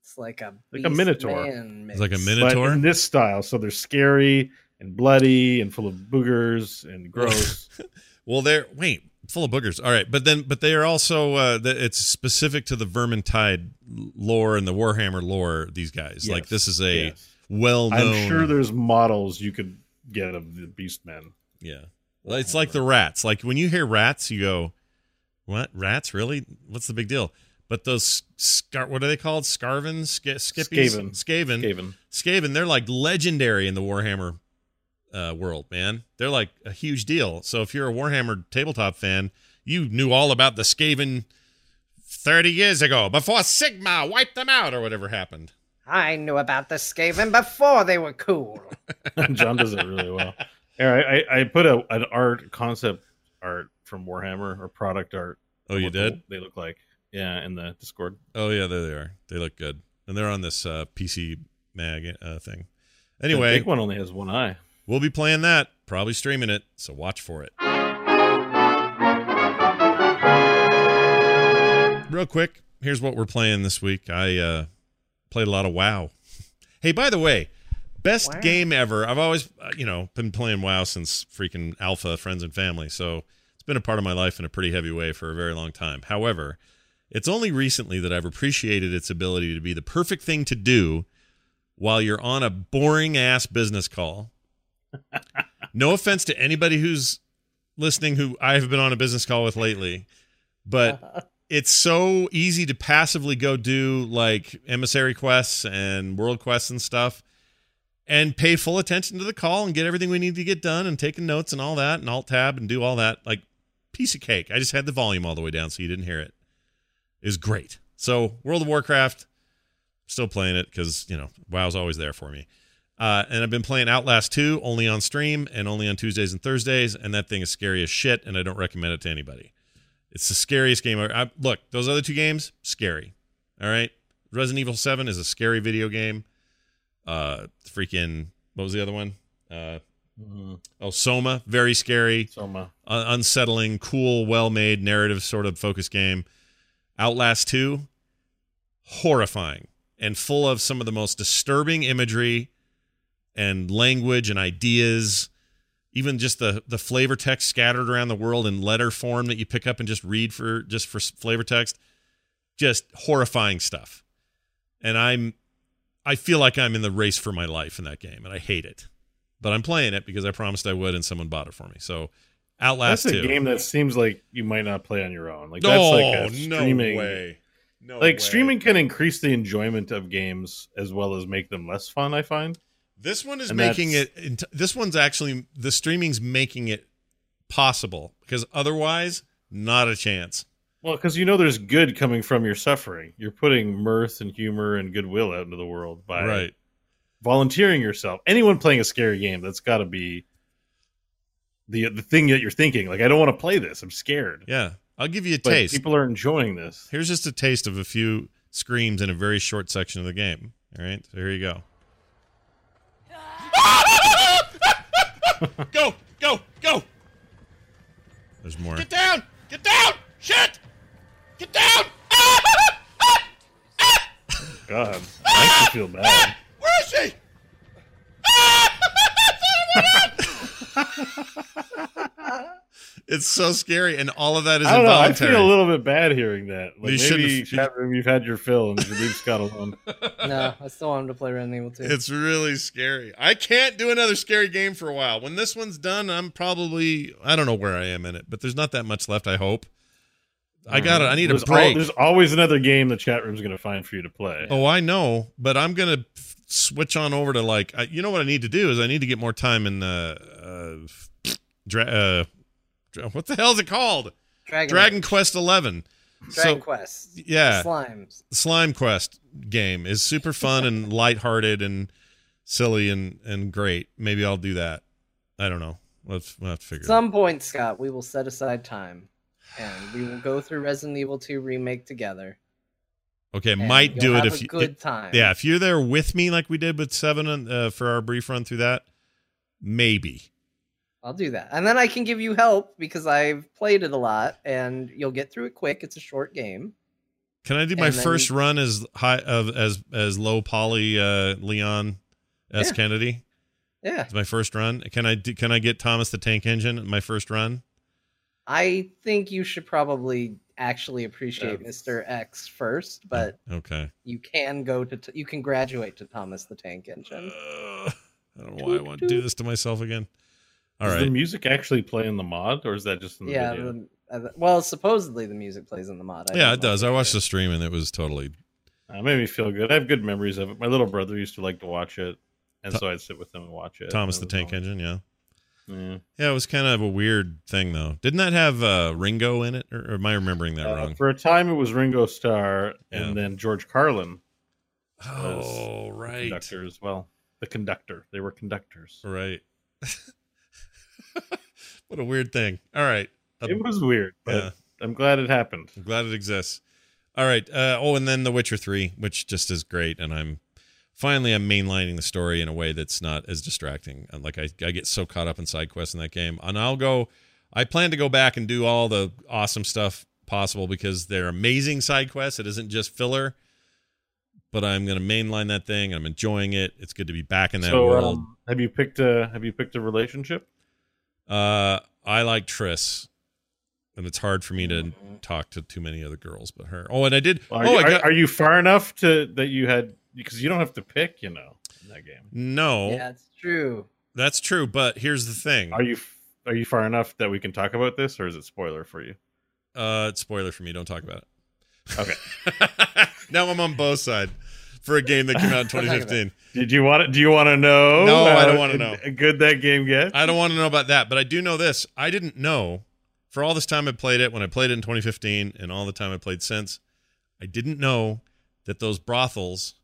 It's like a Like a Minotaur. It's like a. Minotaur. But in this style, so they're scary and bloody and full of boogers and gross. (laughs) Well, they're wait full of boogers. All right, but then but they are also uh, it's specific to the Vermintide lore and the Warhammer lore. These guys like this is a yes. Well known. I'm sure there's models you could get of the Beast Men. Yeah, it's like the rats. Like when you hear rats, you go, "What rats? Really? What's the big deal?" But those scar- what are they called? Scarvens, Sk- Skippies, Skaven. Skaven, Skaven. Skaven, they're like legendary in the Warhammer uh, world, man. They're like a huge deal. So if you're a Warhammer tabletop fan, you knew all about the Skaven 30 years ago before Sigmar wiped them out or whatever happened. I knew about the Skaven before they were cool. (laughs) John does it really well. Here, I, I, I put a, an art concept art from Warhammer or product art. Oh, you did? They look like yeah in the Discord. Oh, yeah, there they are. They look good. And they're on this uh, PC mag uh, thing. the Anyway, big one only has one eye. we'll be playing that, probably streaming it. So watch for it. Real quick, here's what we're playing this week. I uh, played a lot of WoW. Hey, by the way, best Wow. game ever. I've always, uh, you know, been playing WoW since freaking Alpha, Friends and Family. So it's been a part of my life in a pretty heavy way for a very long time. However, it's only recently that I've appreciated its ability to be the perfect thing to do while you're on a boring ass business call. (laughs) no offense to anybody who's listening who I have been on a business call with lately, but (laughs) it's so easy to passively go do like emissary quests and world quests and stuff and pay full attention to the call and get everything we need to get done and taking notes and all that and alt tab and do all that. Like piece of cake. I just had the volume all the way down so you didn't hear it. It great. So world of warcraft still playing it because you know wow's always there for me. Uh, and i've been playing outlast 2 only on stream and only on tuesdays and thursdays and that thing is scary as shit and i don't recommend it to anybody it's the scariest game. ever. I, look, those other two games, scary. All right, Resident Evil Seven is a scary video game. Uh, freaking, what was the other one? Uh, oh, Soma, very scary, Soma. uh, unsettling, cool, well-made, narrative sort of focus game. Outlast Two, horrifying and full of some of the most disturbing imagery and language and ideas even just the the flavor text scattered around the world in letter form that you pick up and just read for just for flavor text just horrifying stuff and i'm i feel like i'm in the race for my life in that game and i hate it but i'm playing it because i promised i would and someone bought it for me so outlast That's a 2 game that seems like you might not play on your own. Like that's like a streaming. no way no like way. streaming can increase the enjoyment of games as well as make them less fun. I find. This one is And making it. This one's actually the streaming's making it possible because otherwise, not a chance. Well, because you know there's good coming from your suffering. You're putting mirth and humor and goodwill out into the world by Right? volunteering yourself. Anyone playing a scary game, that's got to be the the thing that you're thinking. Like, I don't want to play this. I'm scared. Yeah. I'll give you a But taste. people are enjoying this. Here's just a taste of a few screams in a very short section of the game. All right, so here you go. Go, go, go! There's more. Get down! Get down! Shit! Get down! Ah. Ah. Ah. God, I feel bad. Where is she? It's so scary, and all of that is I don't know. I feel a little bit bad hearing that. Like You maybe shouldn't- chat room, you've had your fill and you leave Scott alone. (laughs) no, I still want him to play Resident Evil 2. It's really scary. I can't do another scary game for a while. When this one's done, I'm probably I don't know where I am in it, but there's not that much left. I hope. I mm-hmm. got it. I need there's a break. al- there's always another game the chat room's going to find for you to play. oh, I know, but I'm gonna f- switch on over to like I, you know what I need to do is I need to get more time in uh, uh, dra- uh what the hell is it called? Dragon, Dragon Quest Eleven. Dragon so Quest. yeah, Slimes. Slime Quest game is super fun and (laughs) lighthearted and silly and and great. Maybe I'll do that. I don't know. Let's we'll have to figure At some point, Scott, we will set aside time. and we will go through Resident Evil 2 remake together. Okay, might do it if a you. good time. yeah, if you're there with me, like we did with seven uh, for our brief run through that, maybe. I'll do that, and then I can give you help because I've played it a lot, and you'll get through it quick. It's a short game. Can I do my first run as high of as as low poly uh, Leon S Yeah. Kennedy? Yeah, It's my first run. Can I do, can I get Thomas the Tank Engine my first run? I think you should probably actually appreciate That's- Mr. X first, but Okay. you can go to t- you can graduate to Thomas the Tank Engine. Uh, I don't know why I want to do this to myself again. All Does right. the music actually play in the mod, or is that just in the Yeah, video? the, uh, well, supposedly the music plays in the mod. I Yeah, it does. I watched sure. the stream and it was totally it made me feel good. I have good memories of it. My little brother used to like to watch it, and Tho- so I'd sit with him and watch it. Thomas the it was Tank Engine. Yeah. All- Yeah. Yeah, it was kind of a weird thing though. Didn't that have uh, Ringo in it, or, or am I remembering that Uh, wrong? for a time, it was Ringo Starr, and Yeah. then George Carlin, Oh, right, conductor as well. The conductor. They were conductors. right. (laughs) what a weird thing. All right. Uh, It was weird, but yeah. I'm glad it happened. I'm glad it exists. All right. Uh, oh, and then The Witcher Three, which just is great, and I'm finally I'm mainlining the story in a way that's not as distracting. And like I, I get so caught up in side quests in that game, and I'll go. I plan to go back and do all the awesome stuff possible because they're amazing side quests. It isn't just filler. But I'm going to mainline that thing. I'm enjoying it. It's good to be back in that so, world. um, have you picked a Have you picked a relationship? Uh, I like Triss, and it's hard for me to talk to too many other girls but her. Oh, and I did. Are, oh, you, I are, are you far enough to that you had because you don't have to pick, you know, in that game. no. Yeah, it's true. That's true, but here's the thing. Are you Are you far enough that we can talk about this, or is it spoiler for you? Uh, it's spoiler for me. Don't talk about it. Okay. (laughs) now I'm on both side for a game that came out in (laughs) 2015. Did you want to? Do you want to know? No, I don't wanna know. Good that game gets. I don't want to know about that, but I do know this. I didn't know for all this time I played it when I played it in 2015 and all the time I played since. I didn't know that those brothels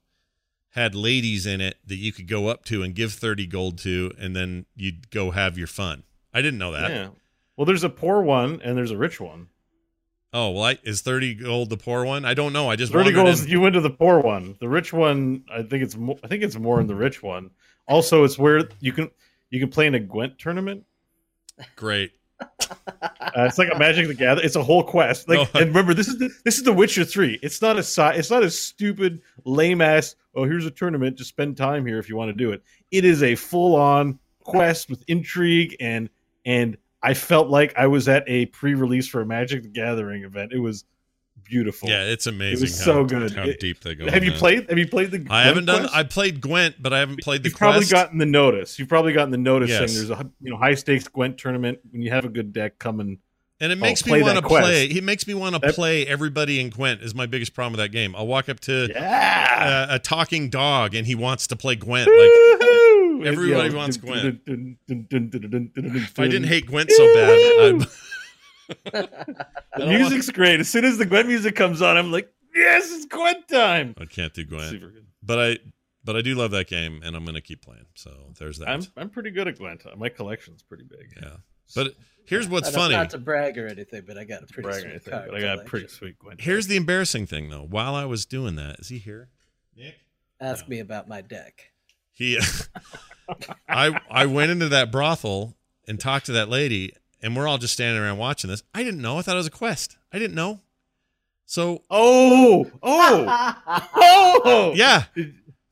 had ladies in it that you could go up to and give 30 gold to, and then you'd go have your fun. I didn't know that. Yeah. Well, there's a poor one and there's a rich one. Oh, well, I, is 30 gold the poor one? I don't know. I just Thirty wandered goals. in- You went to the poor one. The rich one. I think it's. Mo- I think it's more in the rich one. Also, it's where you can you can play in a Gwent tournament. Great. Uh, it's like a Magic the Gather. It's a whole quest. Like, No. and remember, this is the, this is The Witcher Three. It's not a si- It's not a stupid, lame ass. Oh, here's a tournament. Just spend time here if you want to do it. It is a full on quest with intrigue and and I felt like I was at a pre release for a Magic the Gathering event. It was beautiful. Yeah, it's amazing. It was how, so good. How It- deep they go. Have you that. played? Have you played the? I haven't done. Quest? I played Gwent, but I haven't played the You've probably quest. gotten the notice. You've probably gotten the notice Yes. saying there's a you know high stakes Gwent tournament. When you have a good deck, coming. and and it Oh, makes me want to play. It makes me want to play everybody in Gwent. Is my biggest problem with that game. I'll walk up to yeah. uh, a talking dog and he wants to play Gwent. Like everybody Yeah. wants Gwent. If I didn't hate Gwent so bad, the don't music's great. As soon as the Gwent music comes on, I'm like, yes, it's Gwent time. I can't do Gwent. Super good. But I, but I do love that game, and I'm gonna keep playing. So there's that. I'm I'm pretty good at Gwent. My collection's pretty big. yeah. But here's what's I don't- funny. Not to brag or anything, but I got a pretty Brag or sweet anything, card but I got a pretty sweet Gwent. Here's the embarrassing thing, though. While I was doing that, is he here? Nick. Ask No. me about my deck. He, (laughs) I, I went into that brothel and talked to that lady, and we're all just standing around watching this. I didn't know. I thought it was a quest. I didn't know. So Oh, oh, (laughs) oh. yeah.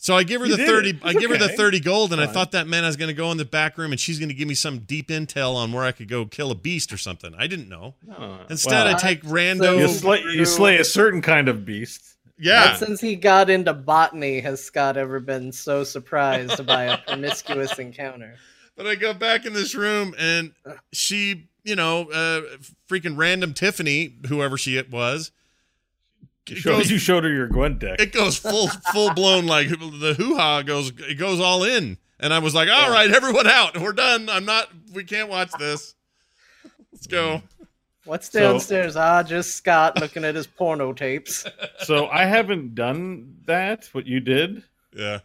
So I give her You the thirty. it. I It's give her the thirty gold, and I thought that meant I was going to go in the back room, and she's going to give me some deep intel on where I could go kill a beast or something. I didn't know. Oh, Instead, I take So- rando. you slay you slay a certain kind of beast. yeah, Not since he got into botany has Scott ever been so surprised by a promiscuous encounter. But I go back in this room and she, you know, uh, freaking random Tiffany, whoever she was, You it showed, goes, you showed her your Gwent deck. it goes full full blown like the hoo ha goes it goes all in, and I was like, all right, everyone out, we're done. I'm not. We can't watch this. Let's go. What's So- downstairs? ah, just Scott looking at his porno tapes. so I haven't done that. What you did. Yeah.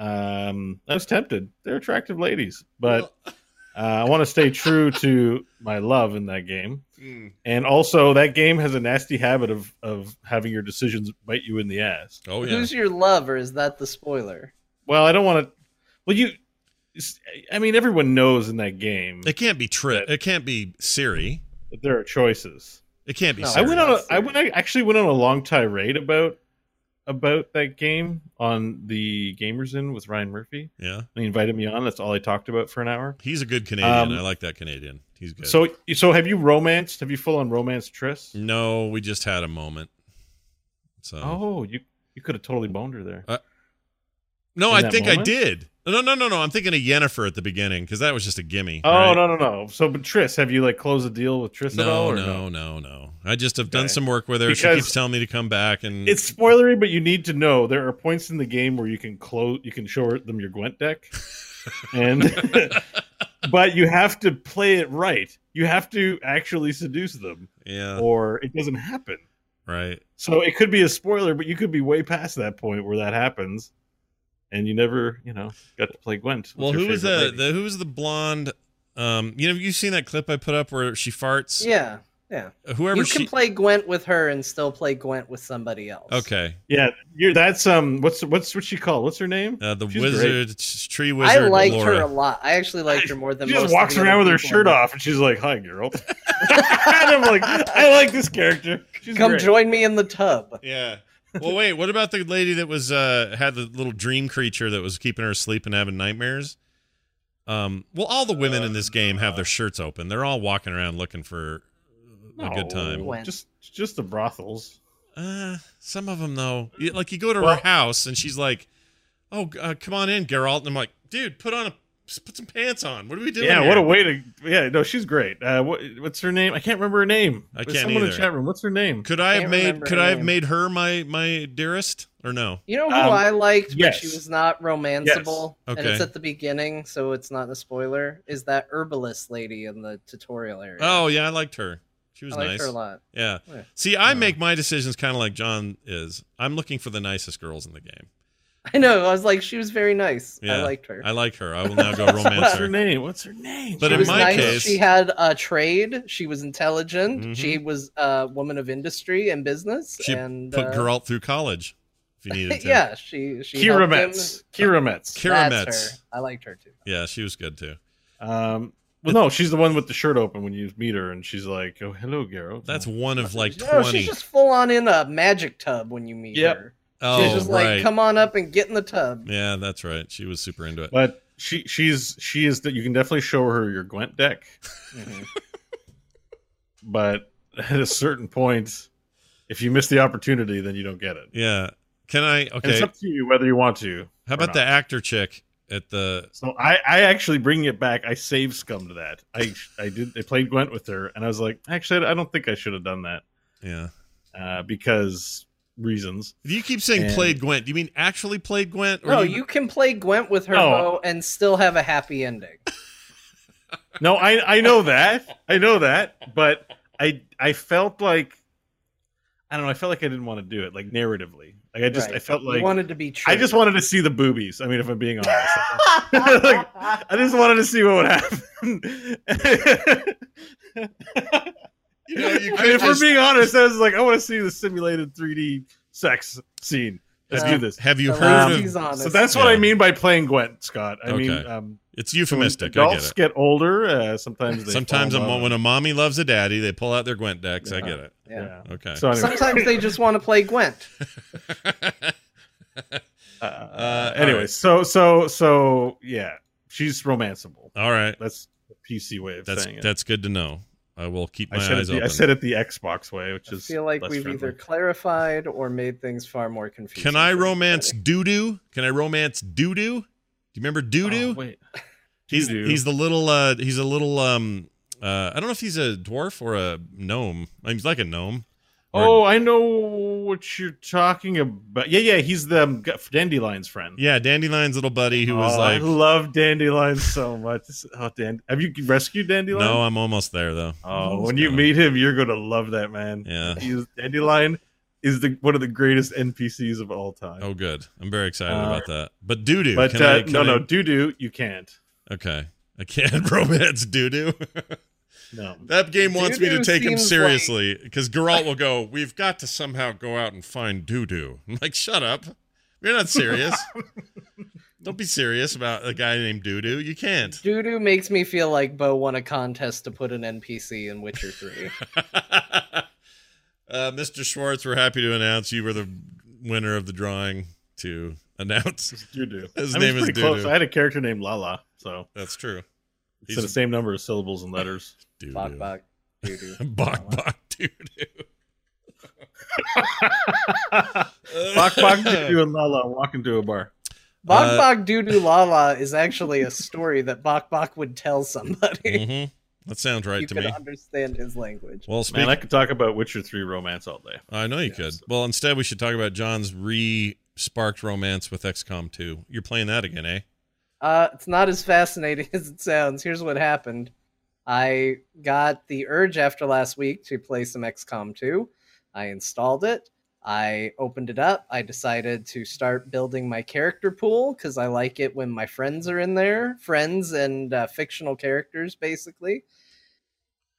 Um, I was tempted. They're attractive ladies, but (laughs) Uh, I want to stay true to my love in that game, and also that game has a nasty habit of of having your decisions bite you in the ass. Oh yeah. Who's your love, or Is that the spoiler? Well, I don't want to. Well, you. I mean, everyone knows in that game It can't be Tri. It can't be Ciri. that there are choices. It can't be No, I went on a. That's I went. I actually went on a long tirade about about that game on the Gamers In with Ryan Murphy. yeah, He invited me on. That's all I talked about for an hour. he's a good Canadian. Um, I like that Canadian. He's good. So, so have you romanced? Have you full on romanced Triss? no, we just had a moment. So Oh, you you could have totally boned her there. No, I that think I did. No, no, no, no. I'm thinking of Yennefer at the beginning because that was just a gimme. Oh right? no no no! So, but Triss, have you like closed a deal with Triss at all? No, Or no, no, no. I just have done some work with her. she keeps telling me to come back, and It's spoilery, but you need to know there are points in the game where you can close, you can show them your Gwent deck, (laughs) and (laughs) but you have to play it right. You have to actually seduce them, yeah, or it doesn't happen. right. So it could be a spoiler, but you could be way past that point where that happens, and you never, you know, got to play Gwent. Well, who was the, the who was the blonde? Um, you know, you seen that clip I put up where she farts? Yeah, yeah. Whoever You she. can play Gwent with her and still play Gwent with somebody else. okay, Yeah, you're that's um. What's what's what she called? What's her name? uh, the She's wizard, tree wizard. I liked Laura. her a lot. I actually liked her more than She most just of walks around with her shirt in the- off, and she's like, "Hi, girl." (laughs) and I'm like, "I like this character. She's Come great. join me in the tub. Yeah. Well, wait. What about the lady that was uh had the little dream creature that was keeping her asleep and having nightmares? Um. Well, all the women in this game have their shirts open. They're all walking around looking for a good time. Gwent. Just just the brothels. Uh, some of them though. You- Like you go to Well- her house and she's like, "Oh, uh, come on in, Geralt." And I'm like, "Dude, put on a put some pants on. What are we doing?" Yeah, here? what a way to. Yeah, no, she's great. Uh, what, what's her name? I can't remember her name. I There's can't Someone in the chat room. What's her name? Could I have made Could her I have name. made her my my dearest or no? You know who Um, I liked, yes. but she was not romanceable, Yes. and it's at the beginning, so it's not a spoiler. Is that herbalist lady in the tutorial area? Oh yeah, I liked her. She was I liked nice. her a lot. Yeah. Yeah. See, I make my decisions kind of like John is. I'm looking for the nicest girls in the game. I know. I was like, she was very nice. Yeah. I liked her. I like her. I will now go (laughs) romance What's her her. name? What's her name? But she in was my nice. case- she had a trade. She was intelligent. Mhm. She was a woman of industry and business. She and put uh, Geralt through college if you needed (laughs) to. yeah, she she Keira helped. Metz. Keira Metz. Keira That's Metz. I liked her too. Yeah, she was good too. Um, well, no, she's the one with the shirt open when you meet her, and she's like, "Oh, hello, Geralt." That's one of like No, twenty. she's just full on in a magic tub when you meet Yep. her. Oh, She's just right. like, come on up and get in the tub. Yeah, that's right. She was super into it. But she she's she is that you can definitely show her your Gwent deck, Mhm. (laughs) but at a certain point, if you miss the opportunity, then you don't get it. Yeah. Can I? And it's Okay. up to you whether you want to. How or about the actor chick at the? So I, I actually bring it back. I saved scum to that. I I did. I played Gwent with her, and I was like, actually, I don't think I should have done that Yeah. uh, because reasons. If you keep saying And- played Gwent. Do you mean actually played Gwent? No, you can play Gwent with her No. bow and still have a happy ending. (laughs) No, I I know that. I know that, but I I felt like I don't know. I felt like I didn't want to do it, like narratively. Like I just I Right. felt you like wanted to be true. I just wanted to see the boobies. I mean, if I'm being honest, (laughs) Like, I just wanted to see what would happen. (laughs) You know, you I could mean, if we're being honest, I was like, I want to see the simulated 3D sex scene. Let's Uh, do this. Have you heard lazy's of? honest. So that's what Yeah. I mean by playing Gwent, Scott. I mean, um, It's so when euphemistic. I adults get it. get older. Uh, sometimes they Sometimes a mo- when a mommy loves a daddy, they pull out their Gwent decks. I get it. Yeah. Okay. So anyway, Sometimes they just want to play Gwent. (laughs) uh, all anyway, right. so so so yeah, she's romanceable. All right. That's the PC way of That's saying it. that's good to know. I will keep my I said, it eyes the, open. I said it the Xbox way, which I is feel like less we've friendly. either clarified or made things far more confusing. Can I romance everybody. doo doo? Can I romance doo doo? Do you remember doo doo? Oh, wait, (laughs) he's Doo-doo. he's the little uh he's a little um uh I don't know if he's a dwarf or a gnome. I mean, he's like a gnome. Or- Oh, I know what you're talking about. Yeah, yeah, he's the um, Dandelion's friend. yeah, Dandelion's little buddy who was Oh, like I love Dandelion so much. Oh, Dan, have you rescued Dandelion? No, I'm almost there though. Oh, when you got him. meet him, you're gonna love that man. Yeah. He's Dandelion is the one of the greatest NPCs of all time. Oh, good. I'm very excited Uh, about that. But doo doo. but can uh, I, can no, I- no, doo doo, you can't. Okay. I can't (laughs) romance doo doo. (laughs) No. that game wants me to take him seriously because Geralt will go, We've got to somehow go out and find doo doo. I'm like, Shut up. You're not serious. (laughs) Don't be serious about a guy named Doo Doo. You can't. Doo makes me feel like Bo won a contest to put an NPC in Witcher 3. (laughs) uh, Mr. Schwartz, we're happy to announce you were the winner of the drawing to (laughs) announce. You do. His I mean, name it's is pretty close. Doo-Doo. I had a character named Lala, so That's true. It's the same number of syllables and letters. (laughs) Doo Bok bok. Doo (laughs) (laughs) Bok bok doo doo. Bok Bok Doo and Lala walk into a bar. Bok Uh, Bok Doo Doo Lala is actually a story that Bok Bok would tell somebody. hmm That sounds right you to could me. understand his language. Well, speak, Man, I could talk about Witcher Three romance all day. I know you Yes. could. Well, instead, we should talk about John's re-sparked romance with XCOM 2. You're playing that again, eh? Uh, it's not as fascinating (laughs) as it sounds. Here's what happened. I got the urge after last week to play some XCOM 2. I installed it. I opened it up. I decided to start building my character pool because I like it when my friends are in there, friends and uh, fictional characters, basically.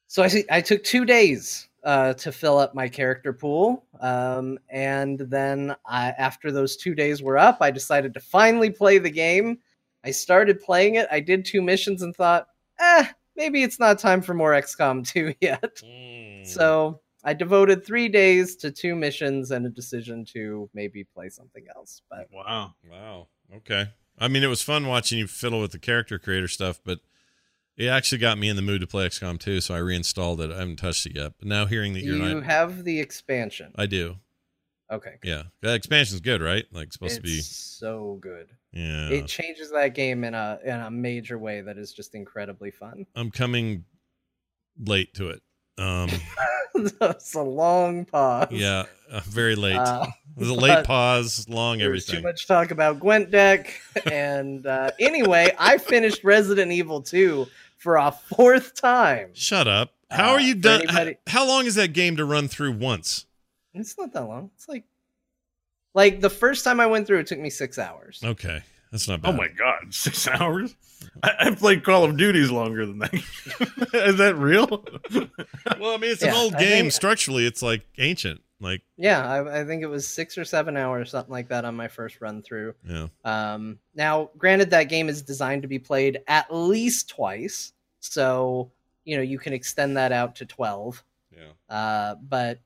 So I, I took two days uh, to fill up my character pool. Um, and then I, after those two days were up, I decided to finally play the game. I started playing it. I did two missions and thought, eh, maybe it's not time for more XCOM (laughs) 2 yet. Hmm. So I devoted three days to two missions and a decision to maybe play something else. But Wow. Wow. Okay. I mean, it was fun watching you fiddle with the character creator stuff, but it actually got me in the mood to play XCOM 2, so I reinstalled it. I haven't touched it yet. But now hearing that you you're not, have the expansion. I do. Okay. Yeah, that expansion's good, right? Like supposed it's to be. so good. Yeah. It changes that game in a in a major way that is just incredibly fun. I'm coming late to it. Um. (laughs) It's a long pause. yeah. Uh, very late. Uh, it was a (laughs) late pause, long everything. There's too much talk about Gwent deck. (laughs) and uh, anyway, I finished Resident Evil 2 for a fourth time. Shut up. How Uh, are you done? anybody- How long is that game to run through once? It's not that long. It's like like the first time I went through, it took me six hours. Okay, that's not bad. Oh my god, (laughs) six hours? I, I've played Call of Duties longer than that. (laughs) Is that real? (laughs) Well, I mean, it's an old I game. think- Structurally, it's like ancient. Like, Yeah, I, I think it was six or seven hours, something like that, on my first run through. yeah. Um, now, granted, that game is designed to be played at least twice, so you know you can extend that out to twelve. Yeah. Uh, but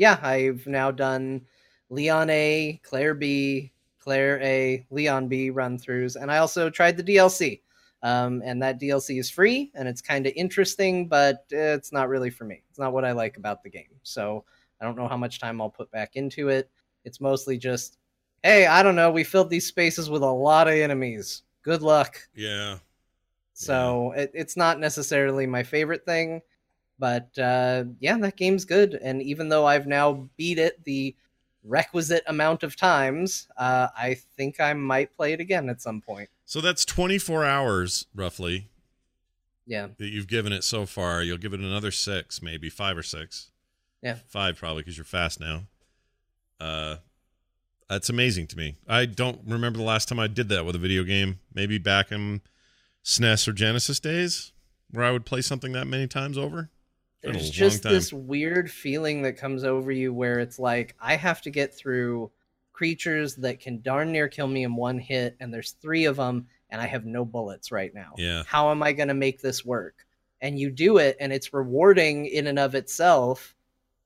yeah, I've now done Leon A, Claire B, Claire A, Leon B run throughs, and I also tried the DLC. Um, and that DLC is free and it's kind of interesting, but it's not really for me. It's not what I like about the game. So I don't know how much time I'll put back into it. It's mostly just, hey, I don't know, we filled these spaces with a lot of enemies. Good luck. Yeah. So it, it's not necessarily my favorite thing, but uh, yeah, that game's good. And even though I've now beat it the requisite amount of times, uh, I think I might play it again at some point. So that's 24 hours roughly Yeah, that you've given it so far. You'll give it another six, maybe five or six. Yeah. Five probably because you're fast now. Uh, that's amazing to me. I don't remember the last time I did that with a video game. Maybe back in SNES or Genesis days, where I would play something that many times over. There's just this weird feeling that comes over you where it's like I have to get through creatures that can darn near kill me in one hit, and there's three of them, and I have no bullets right now. Yeah. how am I going to make this work? And you do it, and it's rewarding in and of itself.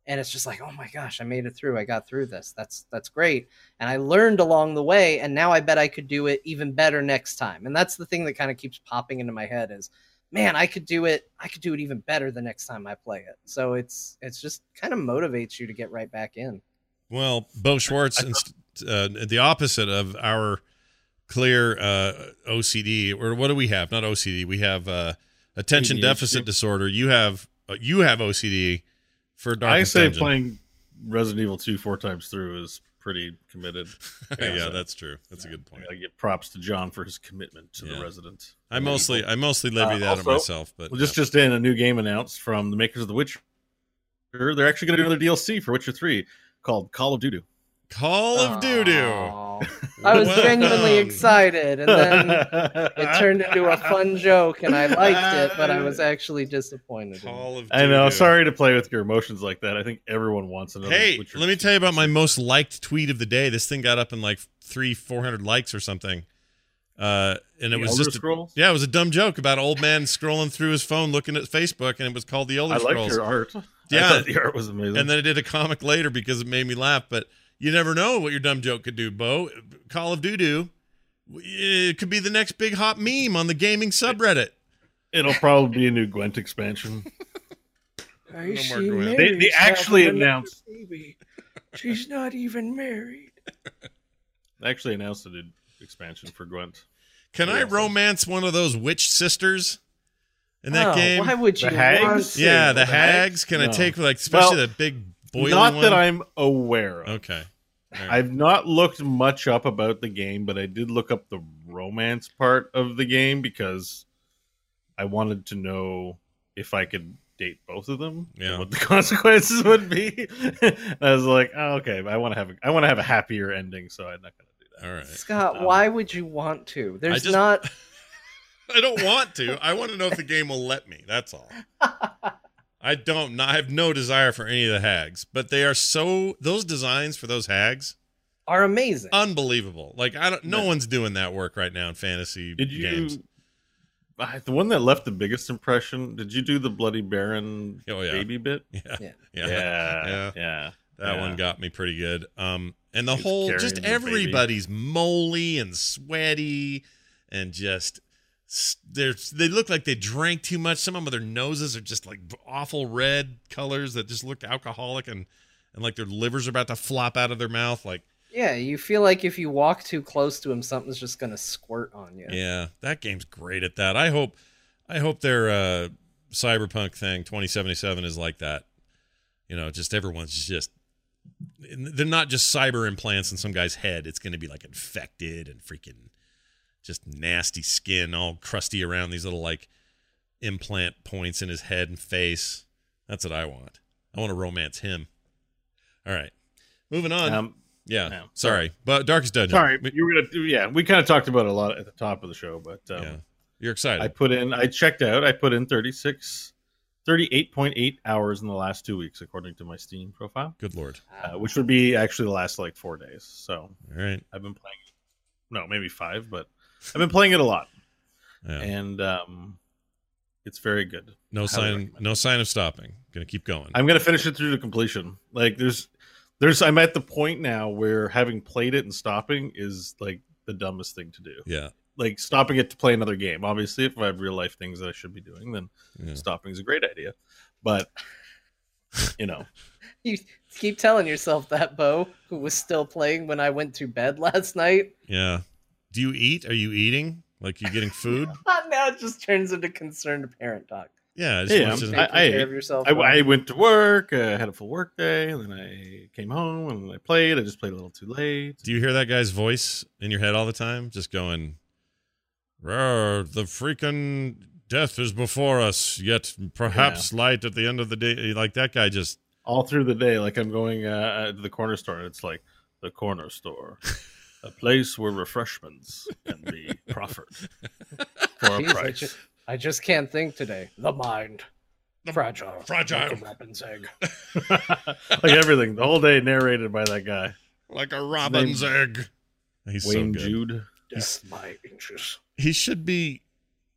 And it's just like, oh my gosh, I made it through. I got through this. That's that's great. And I learned along the way, and now I bet I could do it even better next time. And that's the thing that kind of keeps popping into my head is, man, I could do it. I could do it even better the next time I play it. So it's it's just kind of motivates you to get right back in. Well, Bo Schwartz, inst- uh, the opposite of our clear uh, OCD, or what do we have? Not OCD. We have uh, attention ADHD. deficit disorder. You have uh, you have OCD for Dark I say Dungeon. playing Resident Evil 2 four times through is pretty committed. (laughs) yeah, that's true. That's a good point. I give props to John for his commitment to Yeah. the resident. I mostly I mostly levy Uh, that on myself, but Well, just just in a new game announced from the makers of The Witcher. They're actually going to do another DLC for Witcher 3 called Call of Duty. Call of Doo Doo. I was genuinely Welcome. excited, and then it turned into a fun joke, and I liked it, but I was actually disappointed. Call of I know. Sorry to play with your emotions like that. I think everyone wants another. Hey, Witcher let me tell you about my most liked tweet of the day. This thing got up in like three, four hundred likes or something. Uh, and it The was Elder just a, Scrolls? yeah, it was a dumb joke about an old man scrolling through his phone looking at Facebook, and it was called the Elder I liked your art. Yeah. I thought the art was amazing. And then I did a comic later because it made me laugh. But you never know what your dumb joke could do, Bo. Call of Doo It eh, could be the next big hot meme on the gaming subreddit. It'll probably be a new Gwent expansion. (laughs) I No see more Gwen. Mary's They- they actually announced- baby. She's not even married. They actually announced a new expansion for Gwent. Can I romance one of those witch sisters in that Oh, game? Why would The you hags? want yeah, the, The hags. hags? Can I take like especially Well, the big boiling Not one? that I'm aware of. okay. All right. I've not looked much up about the game, but I did look up the romance part of the game because I wanted to know if I could date both of them Yeah. and what the (laughs) consequences would be. and (laughs) I was like, oh, okay, I want to have a, I want to have a happier ending, so I'm not going to do that. All right. Scott, Um, why would you want to? There's just- not. (laughs) I don't want to. I want to know if the game will let me. That's all. I don't. I have no desire for any of the hags, but they are so. Those designs for those hags, are amazing. unbelievable. Like I don't. No Yeah. one's doing that work right now in fantasy Did you? games. The one that left the biggest impression. Did you do the Bloody Baron Oh, yeah. baby bit? (laughs) Yeah. Yeah. Yeah. yeah, (laughs) Yeah. yeah. That Yeah. one got me pretty good. Um, and the He's whole, just the baby. everybody's moly and sweaty, and just s- they're they look like they drank too much. Some of them, their noses are just like awful red colors that just look alcoholic, and and like their livers are about to flop out of their mouth. Like, Yeah, you feel like if you walk too close to him, something's just gonna squirt on you. yeah, that game's great at that. I hope, I hope their uh, cyberpunk thing 2077 is like that. You know, just everyone's just they're not just cyber implants in some guy's head. It's going to be like infected and freaking just nasty skin, all crusty around these little like implant points in his head and face. That's what I want. I want to romance him. All right, moving on. Um, yeah, sorry, but Darkest Dungeon. sorry, We- you were gonna. Yeah, we kind of talked about it a lot at the top of the show, but um, yeah, you're excited. I put in. I checked out. I put in 36, 38.8 hours in the last two weeks, according to my Steam profile, Good lord. uh, which would be actually the last like four days. So All right. I've been playing. No, maybe five, but I've been playing it a lot, Yeah. and um, it's very good. No highly sign. recommend No sign of stopping. Gonna keep going. I'm gonna finish it through to completion. Like there's there's I'm at the point now where having played it and stopping is like the dumbest thing to do. yeah. Like stopping it to play another game. Obviously, if I have real life things that I should be doing, then Yeah. stopping is a great idea. But you know, (laughs) You keep telling yourself that, Bo, who was still playing when I went to bed (laughs) last night. Yeah. Do you eat? Are you eating? Like you getting food? (laughs) now it just turns into concerned parent talk. Yeah. I just Yeah, want to- I- Taking care of yourself. I, I went to work, uh, had a full work day, and then I came home and I played. I just played a little too late. do you hear that guy's voice in your head all the time? Just going, "Rawr, the freaking death is before us, yet perhaps light at the end of the day. Like that guy just, All through the day, like I'm going uh, to the corner store, and it's like the corner store, (laughs) a place where refreshments can be (laughs) proffered (laughs) for a Jeez, I, price. just, I just can't think today. The mind. Fragile. Fragile. Like robin's egg. (laughs) like everything, the whole day narrated by that guy, like a robin's egg. He's Wayne so good. June. Death by inches. He should be.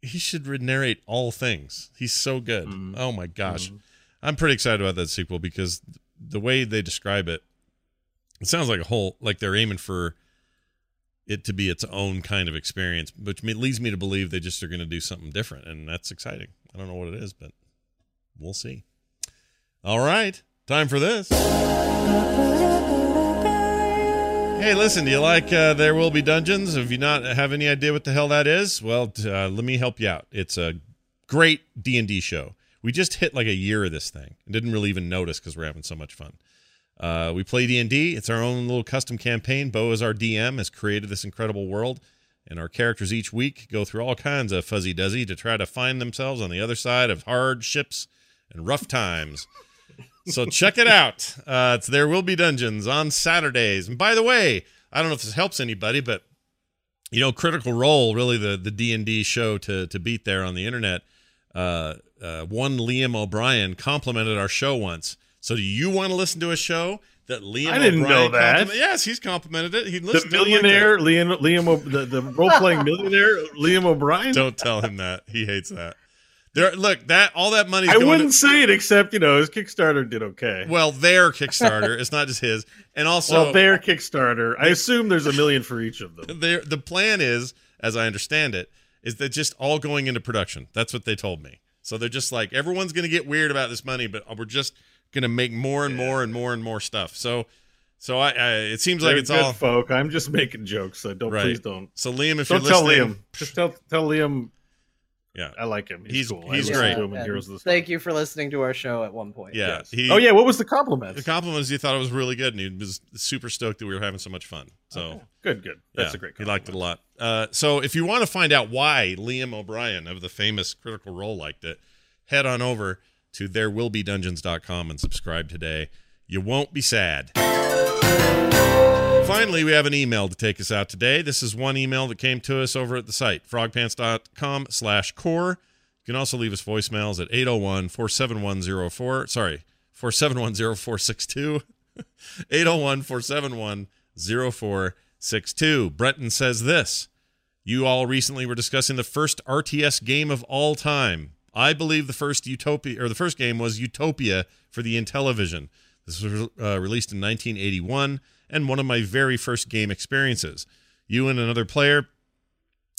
He should narrate all things. He's so good. Mhm. Oh my gosh. Mhm. I'm pretty excited about that sequel because the way they describe it, it sounds like a whole like they're aiming for it to be its own kind of experience, which leads me to believe they just are going to do something different, and that's exciting. I don't know what it is, but we'll see. All right, time for this. Hey, listen, do you like uh, There Will Be Dungeons? If you not have any idea what the hell that is, well, uh, let me help you out. It's a great D&D show. We just hit like a year of this thing and didn't really even notice because we're having so much fun. Uh, we play D&D. It's our own little custom campaign. Bo is our DM, has created this incredible world. And our characters each week go through all kinds of fuzzy-duzzy to try to find themselves on the other side of hardships and rough times. so check it out. Uh, it's There Will Be Dungeons on Saturdays. And by the way, I don't know if this helps anybody, but you know, Critical Role, really the the D and D show to to beat there on the internet. Uh, uh, one Liam O'Brien complimented our show once. So do you want to listen to a show that Liam? I didn't O'Brien know that. Yes, he's complimented it. He The listened to it like millionaire Liam Liam O- the, the role playing millionaire Liam O'Brien. Don't tell him that. He hates that. There, look that all that money. I going wouldn't To, say it except you know his Kickstarter did okay. well, their Kickstarter. it's not just his, and also well, their Kickstarter. I assume there's a million for each of them. their the plan is, as I understand it, is that just all going into production. That's what they told me. So they're just like everyone's going to get weird about this money, but we're just going to make more and more and more and more stuff. So, so I, I it seems like They're it's good all folk. I'm just making jokes, so don't Right. please don't. so. Liam, if Don't you're tell listening, Liam. Just tell tell Liam. Yeah. I like him. He's, He's- cool. He's great. To and Heroes of the thank you for listening to our show at one point. yeah, Yes. he, oh yeah, what was the compliment? The compliment is he thought it was really good, and he was super stoked that we were having so much fun. So. Okay. good, good. That's yeah, a great. He liked it a lot. Uh, so if you want to find out why Liam O'Brien of the famous Critical Role liked it, head on over to therewillbedungeons.com and subscribe today. You won't be sad. Finally, we have an email to take us out today. This is one email that came to us over at the site, frogpants.com slash core. You can also leave us voicemails at 801-47104. Sorry, 4710462. 801-471-0462. (laughs) Breton says this. You all recently were discussing the first RTS game of all time. I believe the first Utopia or the first game was Utopia for the Intellivision. This was uh, released in 1981 and one of my very first game experiences. You and another player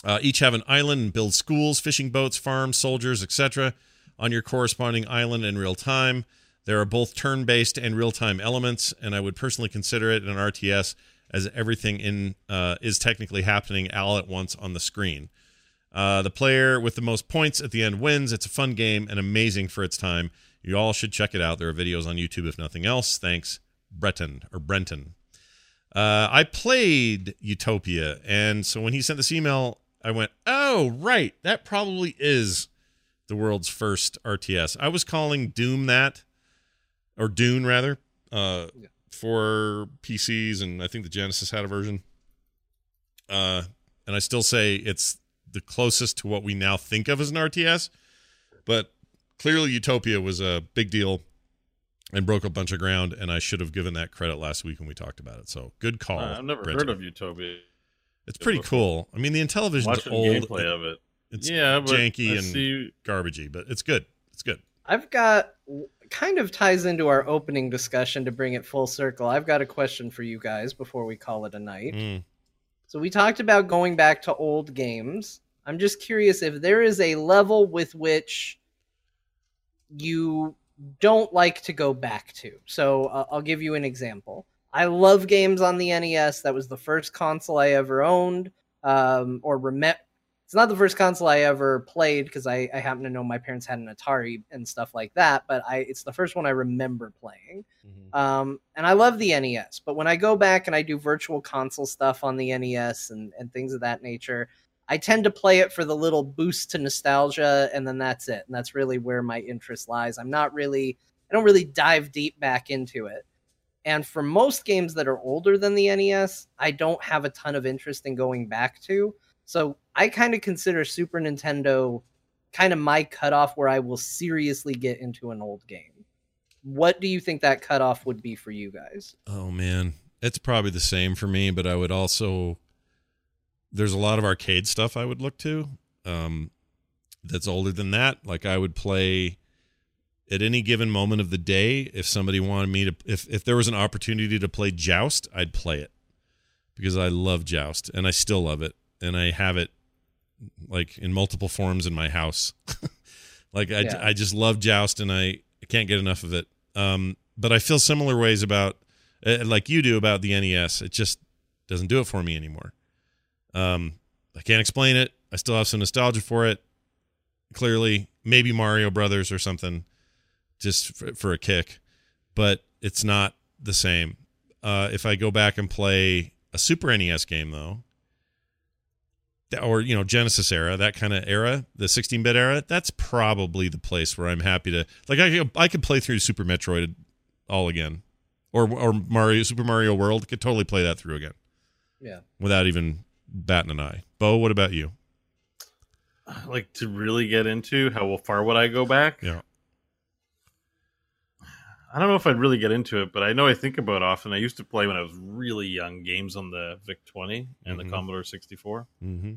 uh, each have an island and build schools, fishing boats, farms, soldiers, etc. on your corresponding island in real time. There are both turn based and real time elements, and I would personally consider it an RTS as everything in uh, is technically happening all at once on the screen. Uh, the player with the most points at the end wins. It's a fun game and amazing for its time. You all should check it out. There are videos on YouTube if nothing else. Thanks, Breton or Brenton. Uh, I played Utopia, and so when he sent this email, I went, "Oh, right, that probably is the world's first RTS." I was calling Doom that, or Dune rather, uh, for PCs, and I think the Genesis had a version. Uh, and I still say it's the closest to what we now think of as an RTS, but clearly Utopia was a big deal and broke a bunch of ground, and I should have given that credit last week when we talked about it. So good call. Uh, I've never Brenton. heard of Utopia. It's pretty cool. I mean, the Intellivision's Watching old, gameplay of it. it's yeah, but janky and see. garbagey, but it's good. It's good. I've got kind of ties into our opening discussion to bring it full circle. I've got a question for you guys before we call it a night. Mm. So we talked about going back to old games. I'm just curious if there is a level with which you don't like to go back to. So uh, I'll give you an example. I love games on the NES. That was the first console I ever owned, um, or remember. It's not the first console I ever played because I, I happen to know my parents had an Atari and stuff like that. But I, it's the first one I remember playing. Um, and I love the NES, but when I go back and I do virtual console stuff on the NES and, and things of that nature, I tend to play it for the little boost to nostalgia, and then that's it. And that's really where my interest lies. I'm not really, I don't really dive deep back into it. And for most games that are older than the NES, I don't have a ton of interest in going back to. So I kind of consider Super Nintendo kind of my cutoff where I will seriously get into an old game. What do you think that cutoff would be for you guys? Oh man, it's probably the same for me, but I would also there's a lot of arcade stuff I would look to. Um that's older than that. Like I would play at any given moment of the day if somebody wanted me to if if there was an opportunity to play Joust, I'd play it. Because I love Joust and I still love it and I have it like in multiple forms in my house. (laughs) like I Yeah. I just love Joust and I, can't get enough of it. Um but I feel similar ways about uh, like you do about the NES. It just doesn't do it for me anymore. Um, I can't explain it. I still have some nostalgia for it. Clearly, maybe Mario Brothers or something, just for, for a kick, but it's not the same. Uh, if I go back and play a Super NES game, though, or you know Genesis era, that kind of era, the 16-bit era, that's probably the place where I'm happy to like. I could- I could play through Super Metroid all again, or or Mario Super Mario World. Could totally play that through again Yeah. without even batting an eye. Bo, what about you? like to really get into how far would I go back? Yeah. I don't know if I'd really get into it, but I know I think about it often. I used to play when I was really young games on the VIC 20 and Mhm. the Commodore 64. Mm-hmm.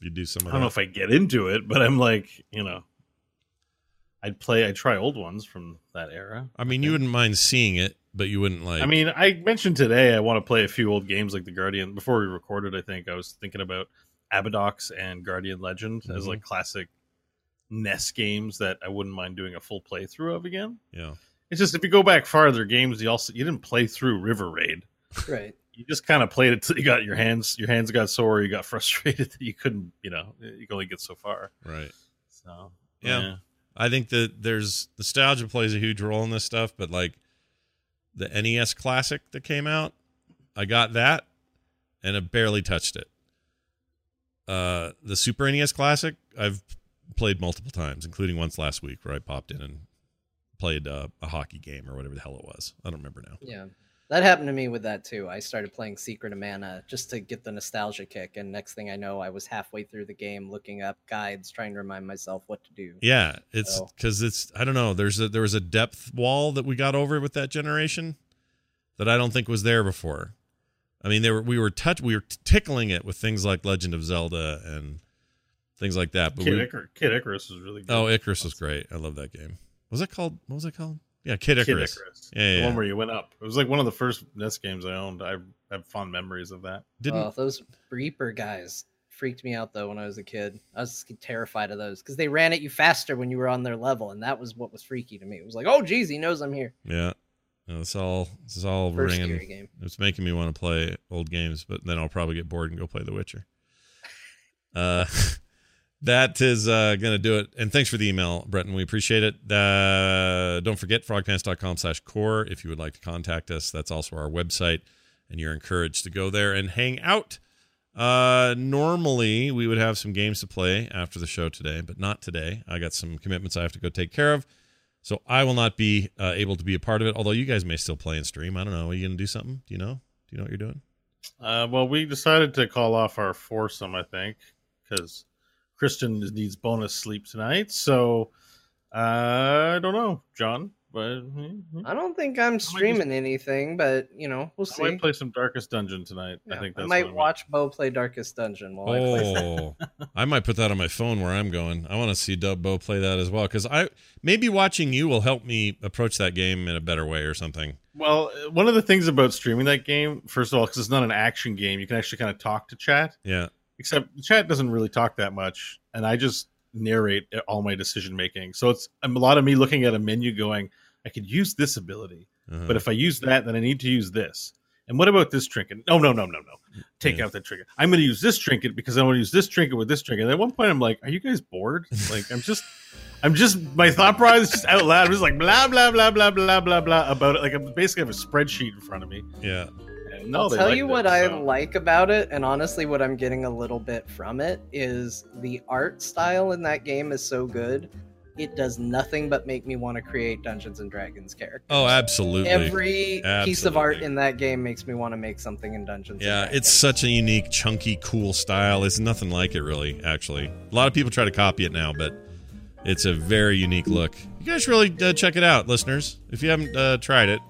You do some I don't that. know if I get into it, but I'm like, you know, I'd play, I'd try old ones from that era. I mean, you wouldn't mind seeing it, but you wouldn't like. I mean, I mentioned today I want to play a few old games like the Guardian. Before we recorded, I think I was thinking about Abadox and Guardian Legend as Mhm. like classic NES games that I wouldn't mind doing a full playthrough of again. yeah, It's just if you go back farther, games you also you didn't play through River Raid. Right. You just kind of played it till you got your hands your hands got sore. You got (laughs) frustrated that you couldn't. You know, you can only get so far. right. So Yeah. I think that there's nostalgia plays a huge role in this stuff, but like the NES Classic that came out, I got that and I barely touched it. Uh, the Super NES Classic, I've played multiple times, including once last week where I popped in and played uh, a hockey game or whatever the hell it was. I don't remember now. Yeah. That happened to me with that too. I started playing Secret of Mana just to get the nostalgia kick, and next thing I know, I was halfway through the game looking up guides, trying to remind myself what to do. Yeah, it's So- because it's I don't know. There's a there was a depth wall that we got over with that generation that I don't think was there before. I mean, there were we were touch we were tickling it with things like Legend of Zelda and things like that. But Kid, we, Icar- Kid Icarus was really good. oh, Icarus was great. I love that game. Was it called? What was it called? Yeah, Kid Icarus. Kid Icarus. Yeah, yeah, the one where you went up. It was like one of the first NES games I owned. I have fond memories of that. Didn't Oh, those Reaper guys freaked me out though when I was a kid. I was terrified of those because they ran at you faster when you were on their level, and that was what was freaky to me. It was like, oh, geez, he knows I'm here. yeah. No, it's all this is all First ringing. scary game. It's making me want to play old games, but then I'll probably get bored and go play The Witcher. Uh, (laughs) that is uh, going to do it. And thanks for the email, Breton. We appreciate it. Uh, don't forget frogpants.com slash core if you would like to contact us. That's also our website, and you're encouraged to go there and hang out. Uh, normally, we would have some games to play after the show today, but not today. I got some commitments I have to go take care of. So I will not be uh, able to be a part of it, although you guys may still play and stream. I don't know. Are you going to do something? Do you know? Do you know what you're doing? Uh, well, we decided to call off our foursome, I think, because Christian needs bonus sleep tonight. So uh, I don't know, John, but hmm, I don't think I'm streaming anything, but you know, we'll I see. I might play some Darkest Dungeon tonight. I think I that's might what I'm- watch Bo play Darkest Dungeon while I play. Oh, I might put that on my phone where I'm going. I want to see Dub Bo play that as well because I maybe watching you will help me approach that game in a better way or something. Well, uh, one of the things about streaming that game, first of all, because it's not an action game, you can actually kind of talk to chat. Yeah, Except the chat doesn't really talk that much, and I just narrate all my decision making. So it's a lot of me looking at a menu, going, "I could use this ability, uh-huh. but if I use that, then I need to use this." And what about this trinket? No, no, no, no, no. Take Yeah. out that trinket. I'm going to use this trinket because I want to use this trinket with this trinket. And at one point, I'm like, "Are you guys bored?" Like, I'm just, (laughs) I'm just, my thought process is just out loud. I'm just like blah blah blah blah blah blah blah about it. Like, I'm basically have a spreadsheet in front of me. yeah, no, I'll tell liked you it, what I like about it, and honestly, what I'm getting a little bit from it is the art style in that game is so good. It does nothing but make me want to create Dungeons and Dragons characters. oh, absolutely. Every piece of art in that game makes me want to make something in Dungeons. yeah, and it's such a unique, chunky, cool style. It's nothing like it, really. Actually, a lot of people try to copy it now, but it's a very unique look. You guys really uh, check it out, listeners. If you haven't uh, tried it,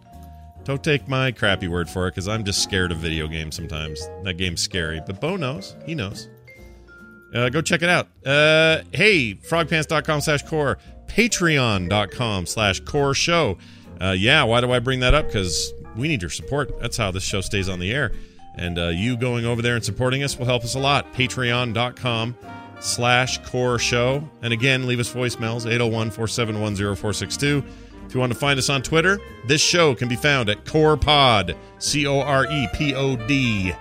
don't take my crappy word for it because I'm just scared of video games sometimes. That game's scary, but Bo knows. He knows. Uh, go check it out. Uh, hey, frogpants.com slash core, patreon.com slash core show. Uh, yeah, why do I bring that up? Because we need your support. That's how this show stays on the air. And uh, you going over there and supporting us will help us a lot. Patreon.com slash core show. And again, leave us voicemails 801 471 0462. If you want to find us on Twitter, this show can be found at CorePod, C O R E P O D.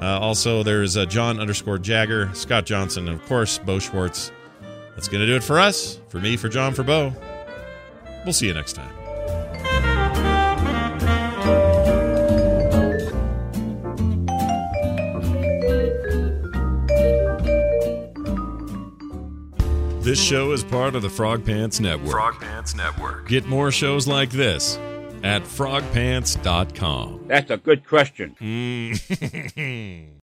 Uh, also, there's uh, John underscore Jagger, Scott Johnson, and of course, Bo Schwartz. That's going to do it for us. For me, for John, for Bo. We'll see you next time. This show is part of the Frog Pants Network. Frog Pants Network. Get more shows like this at frogpants.com. That's a good question. Mm. (laughs)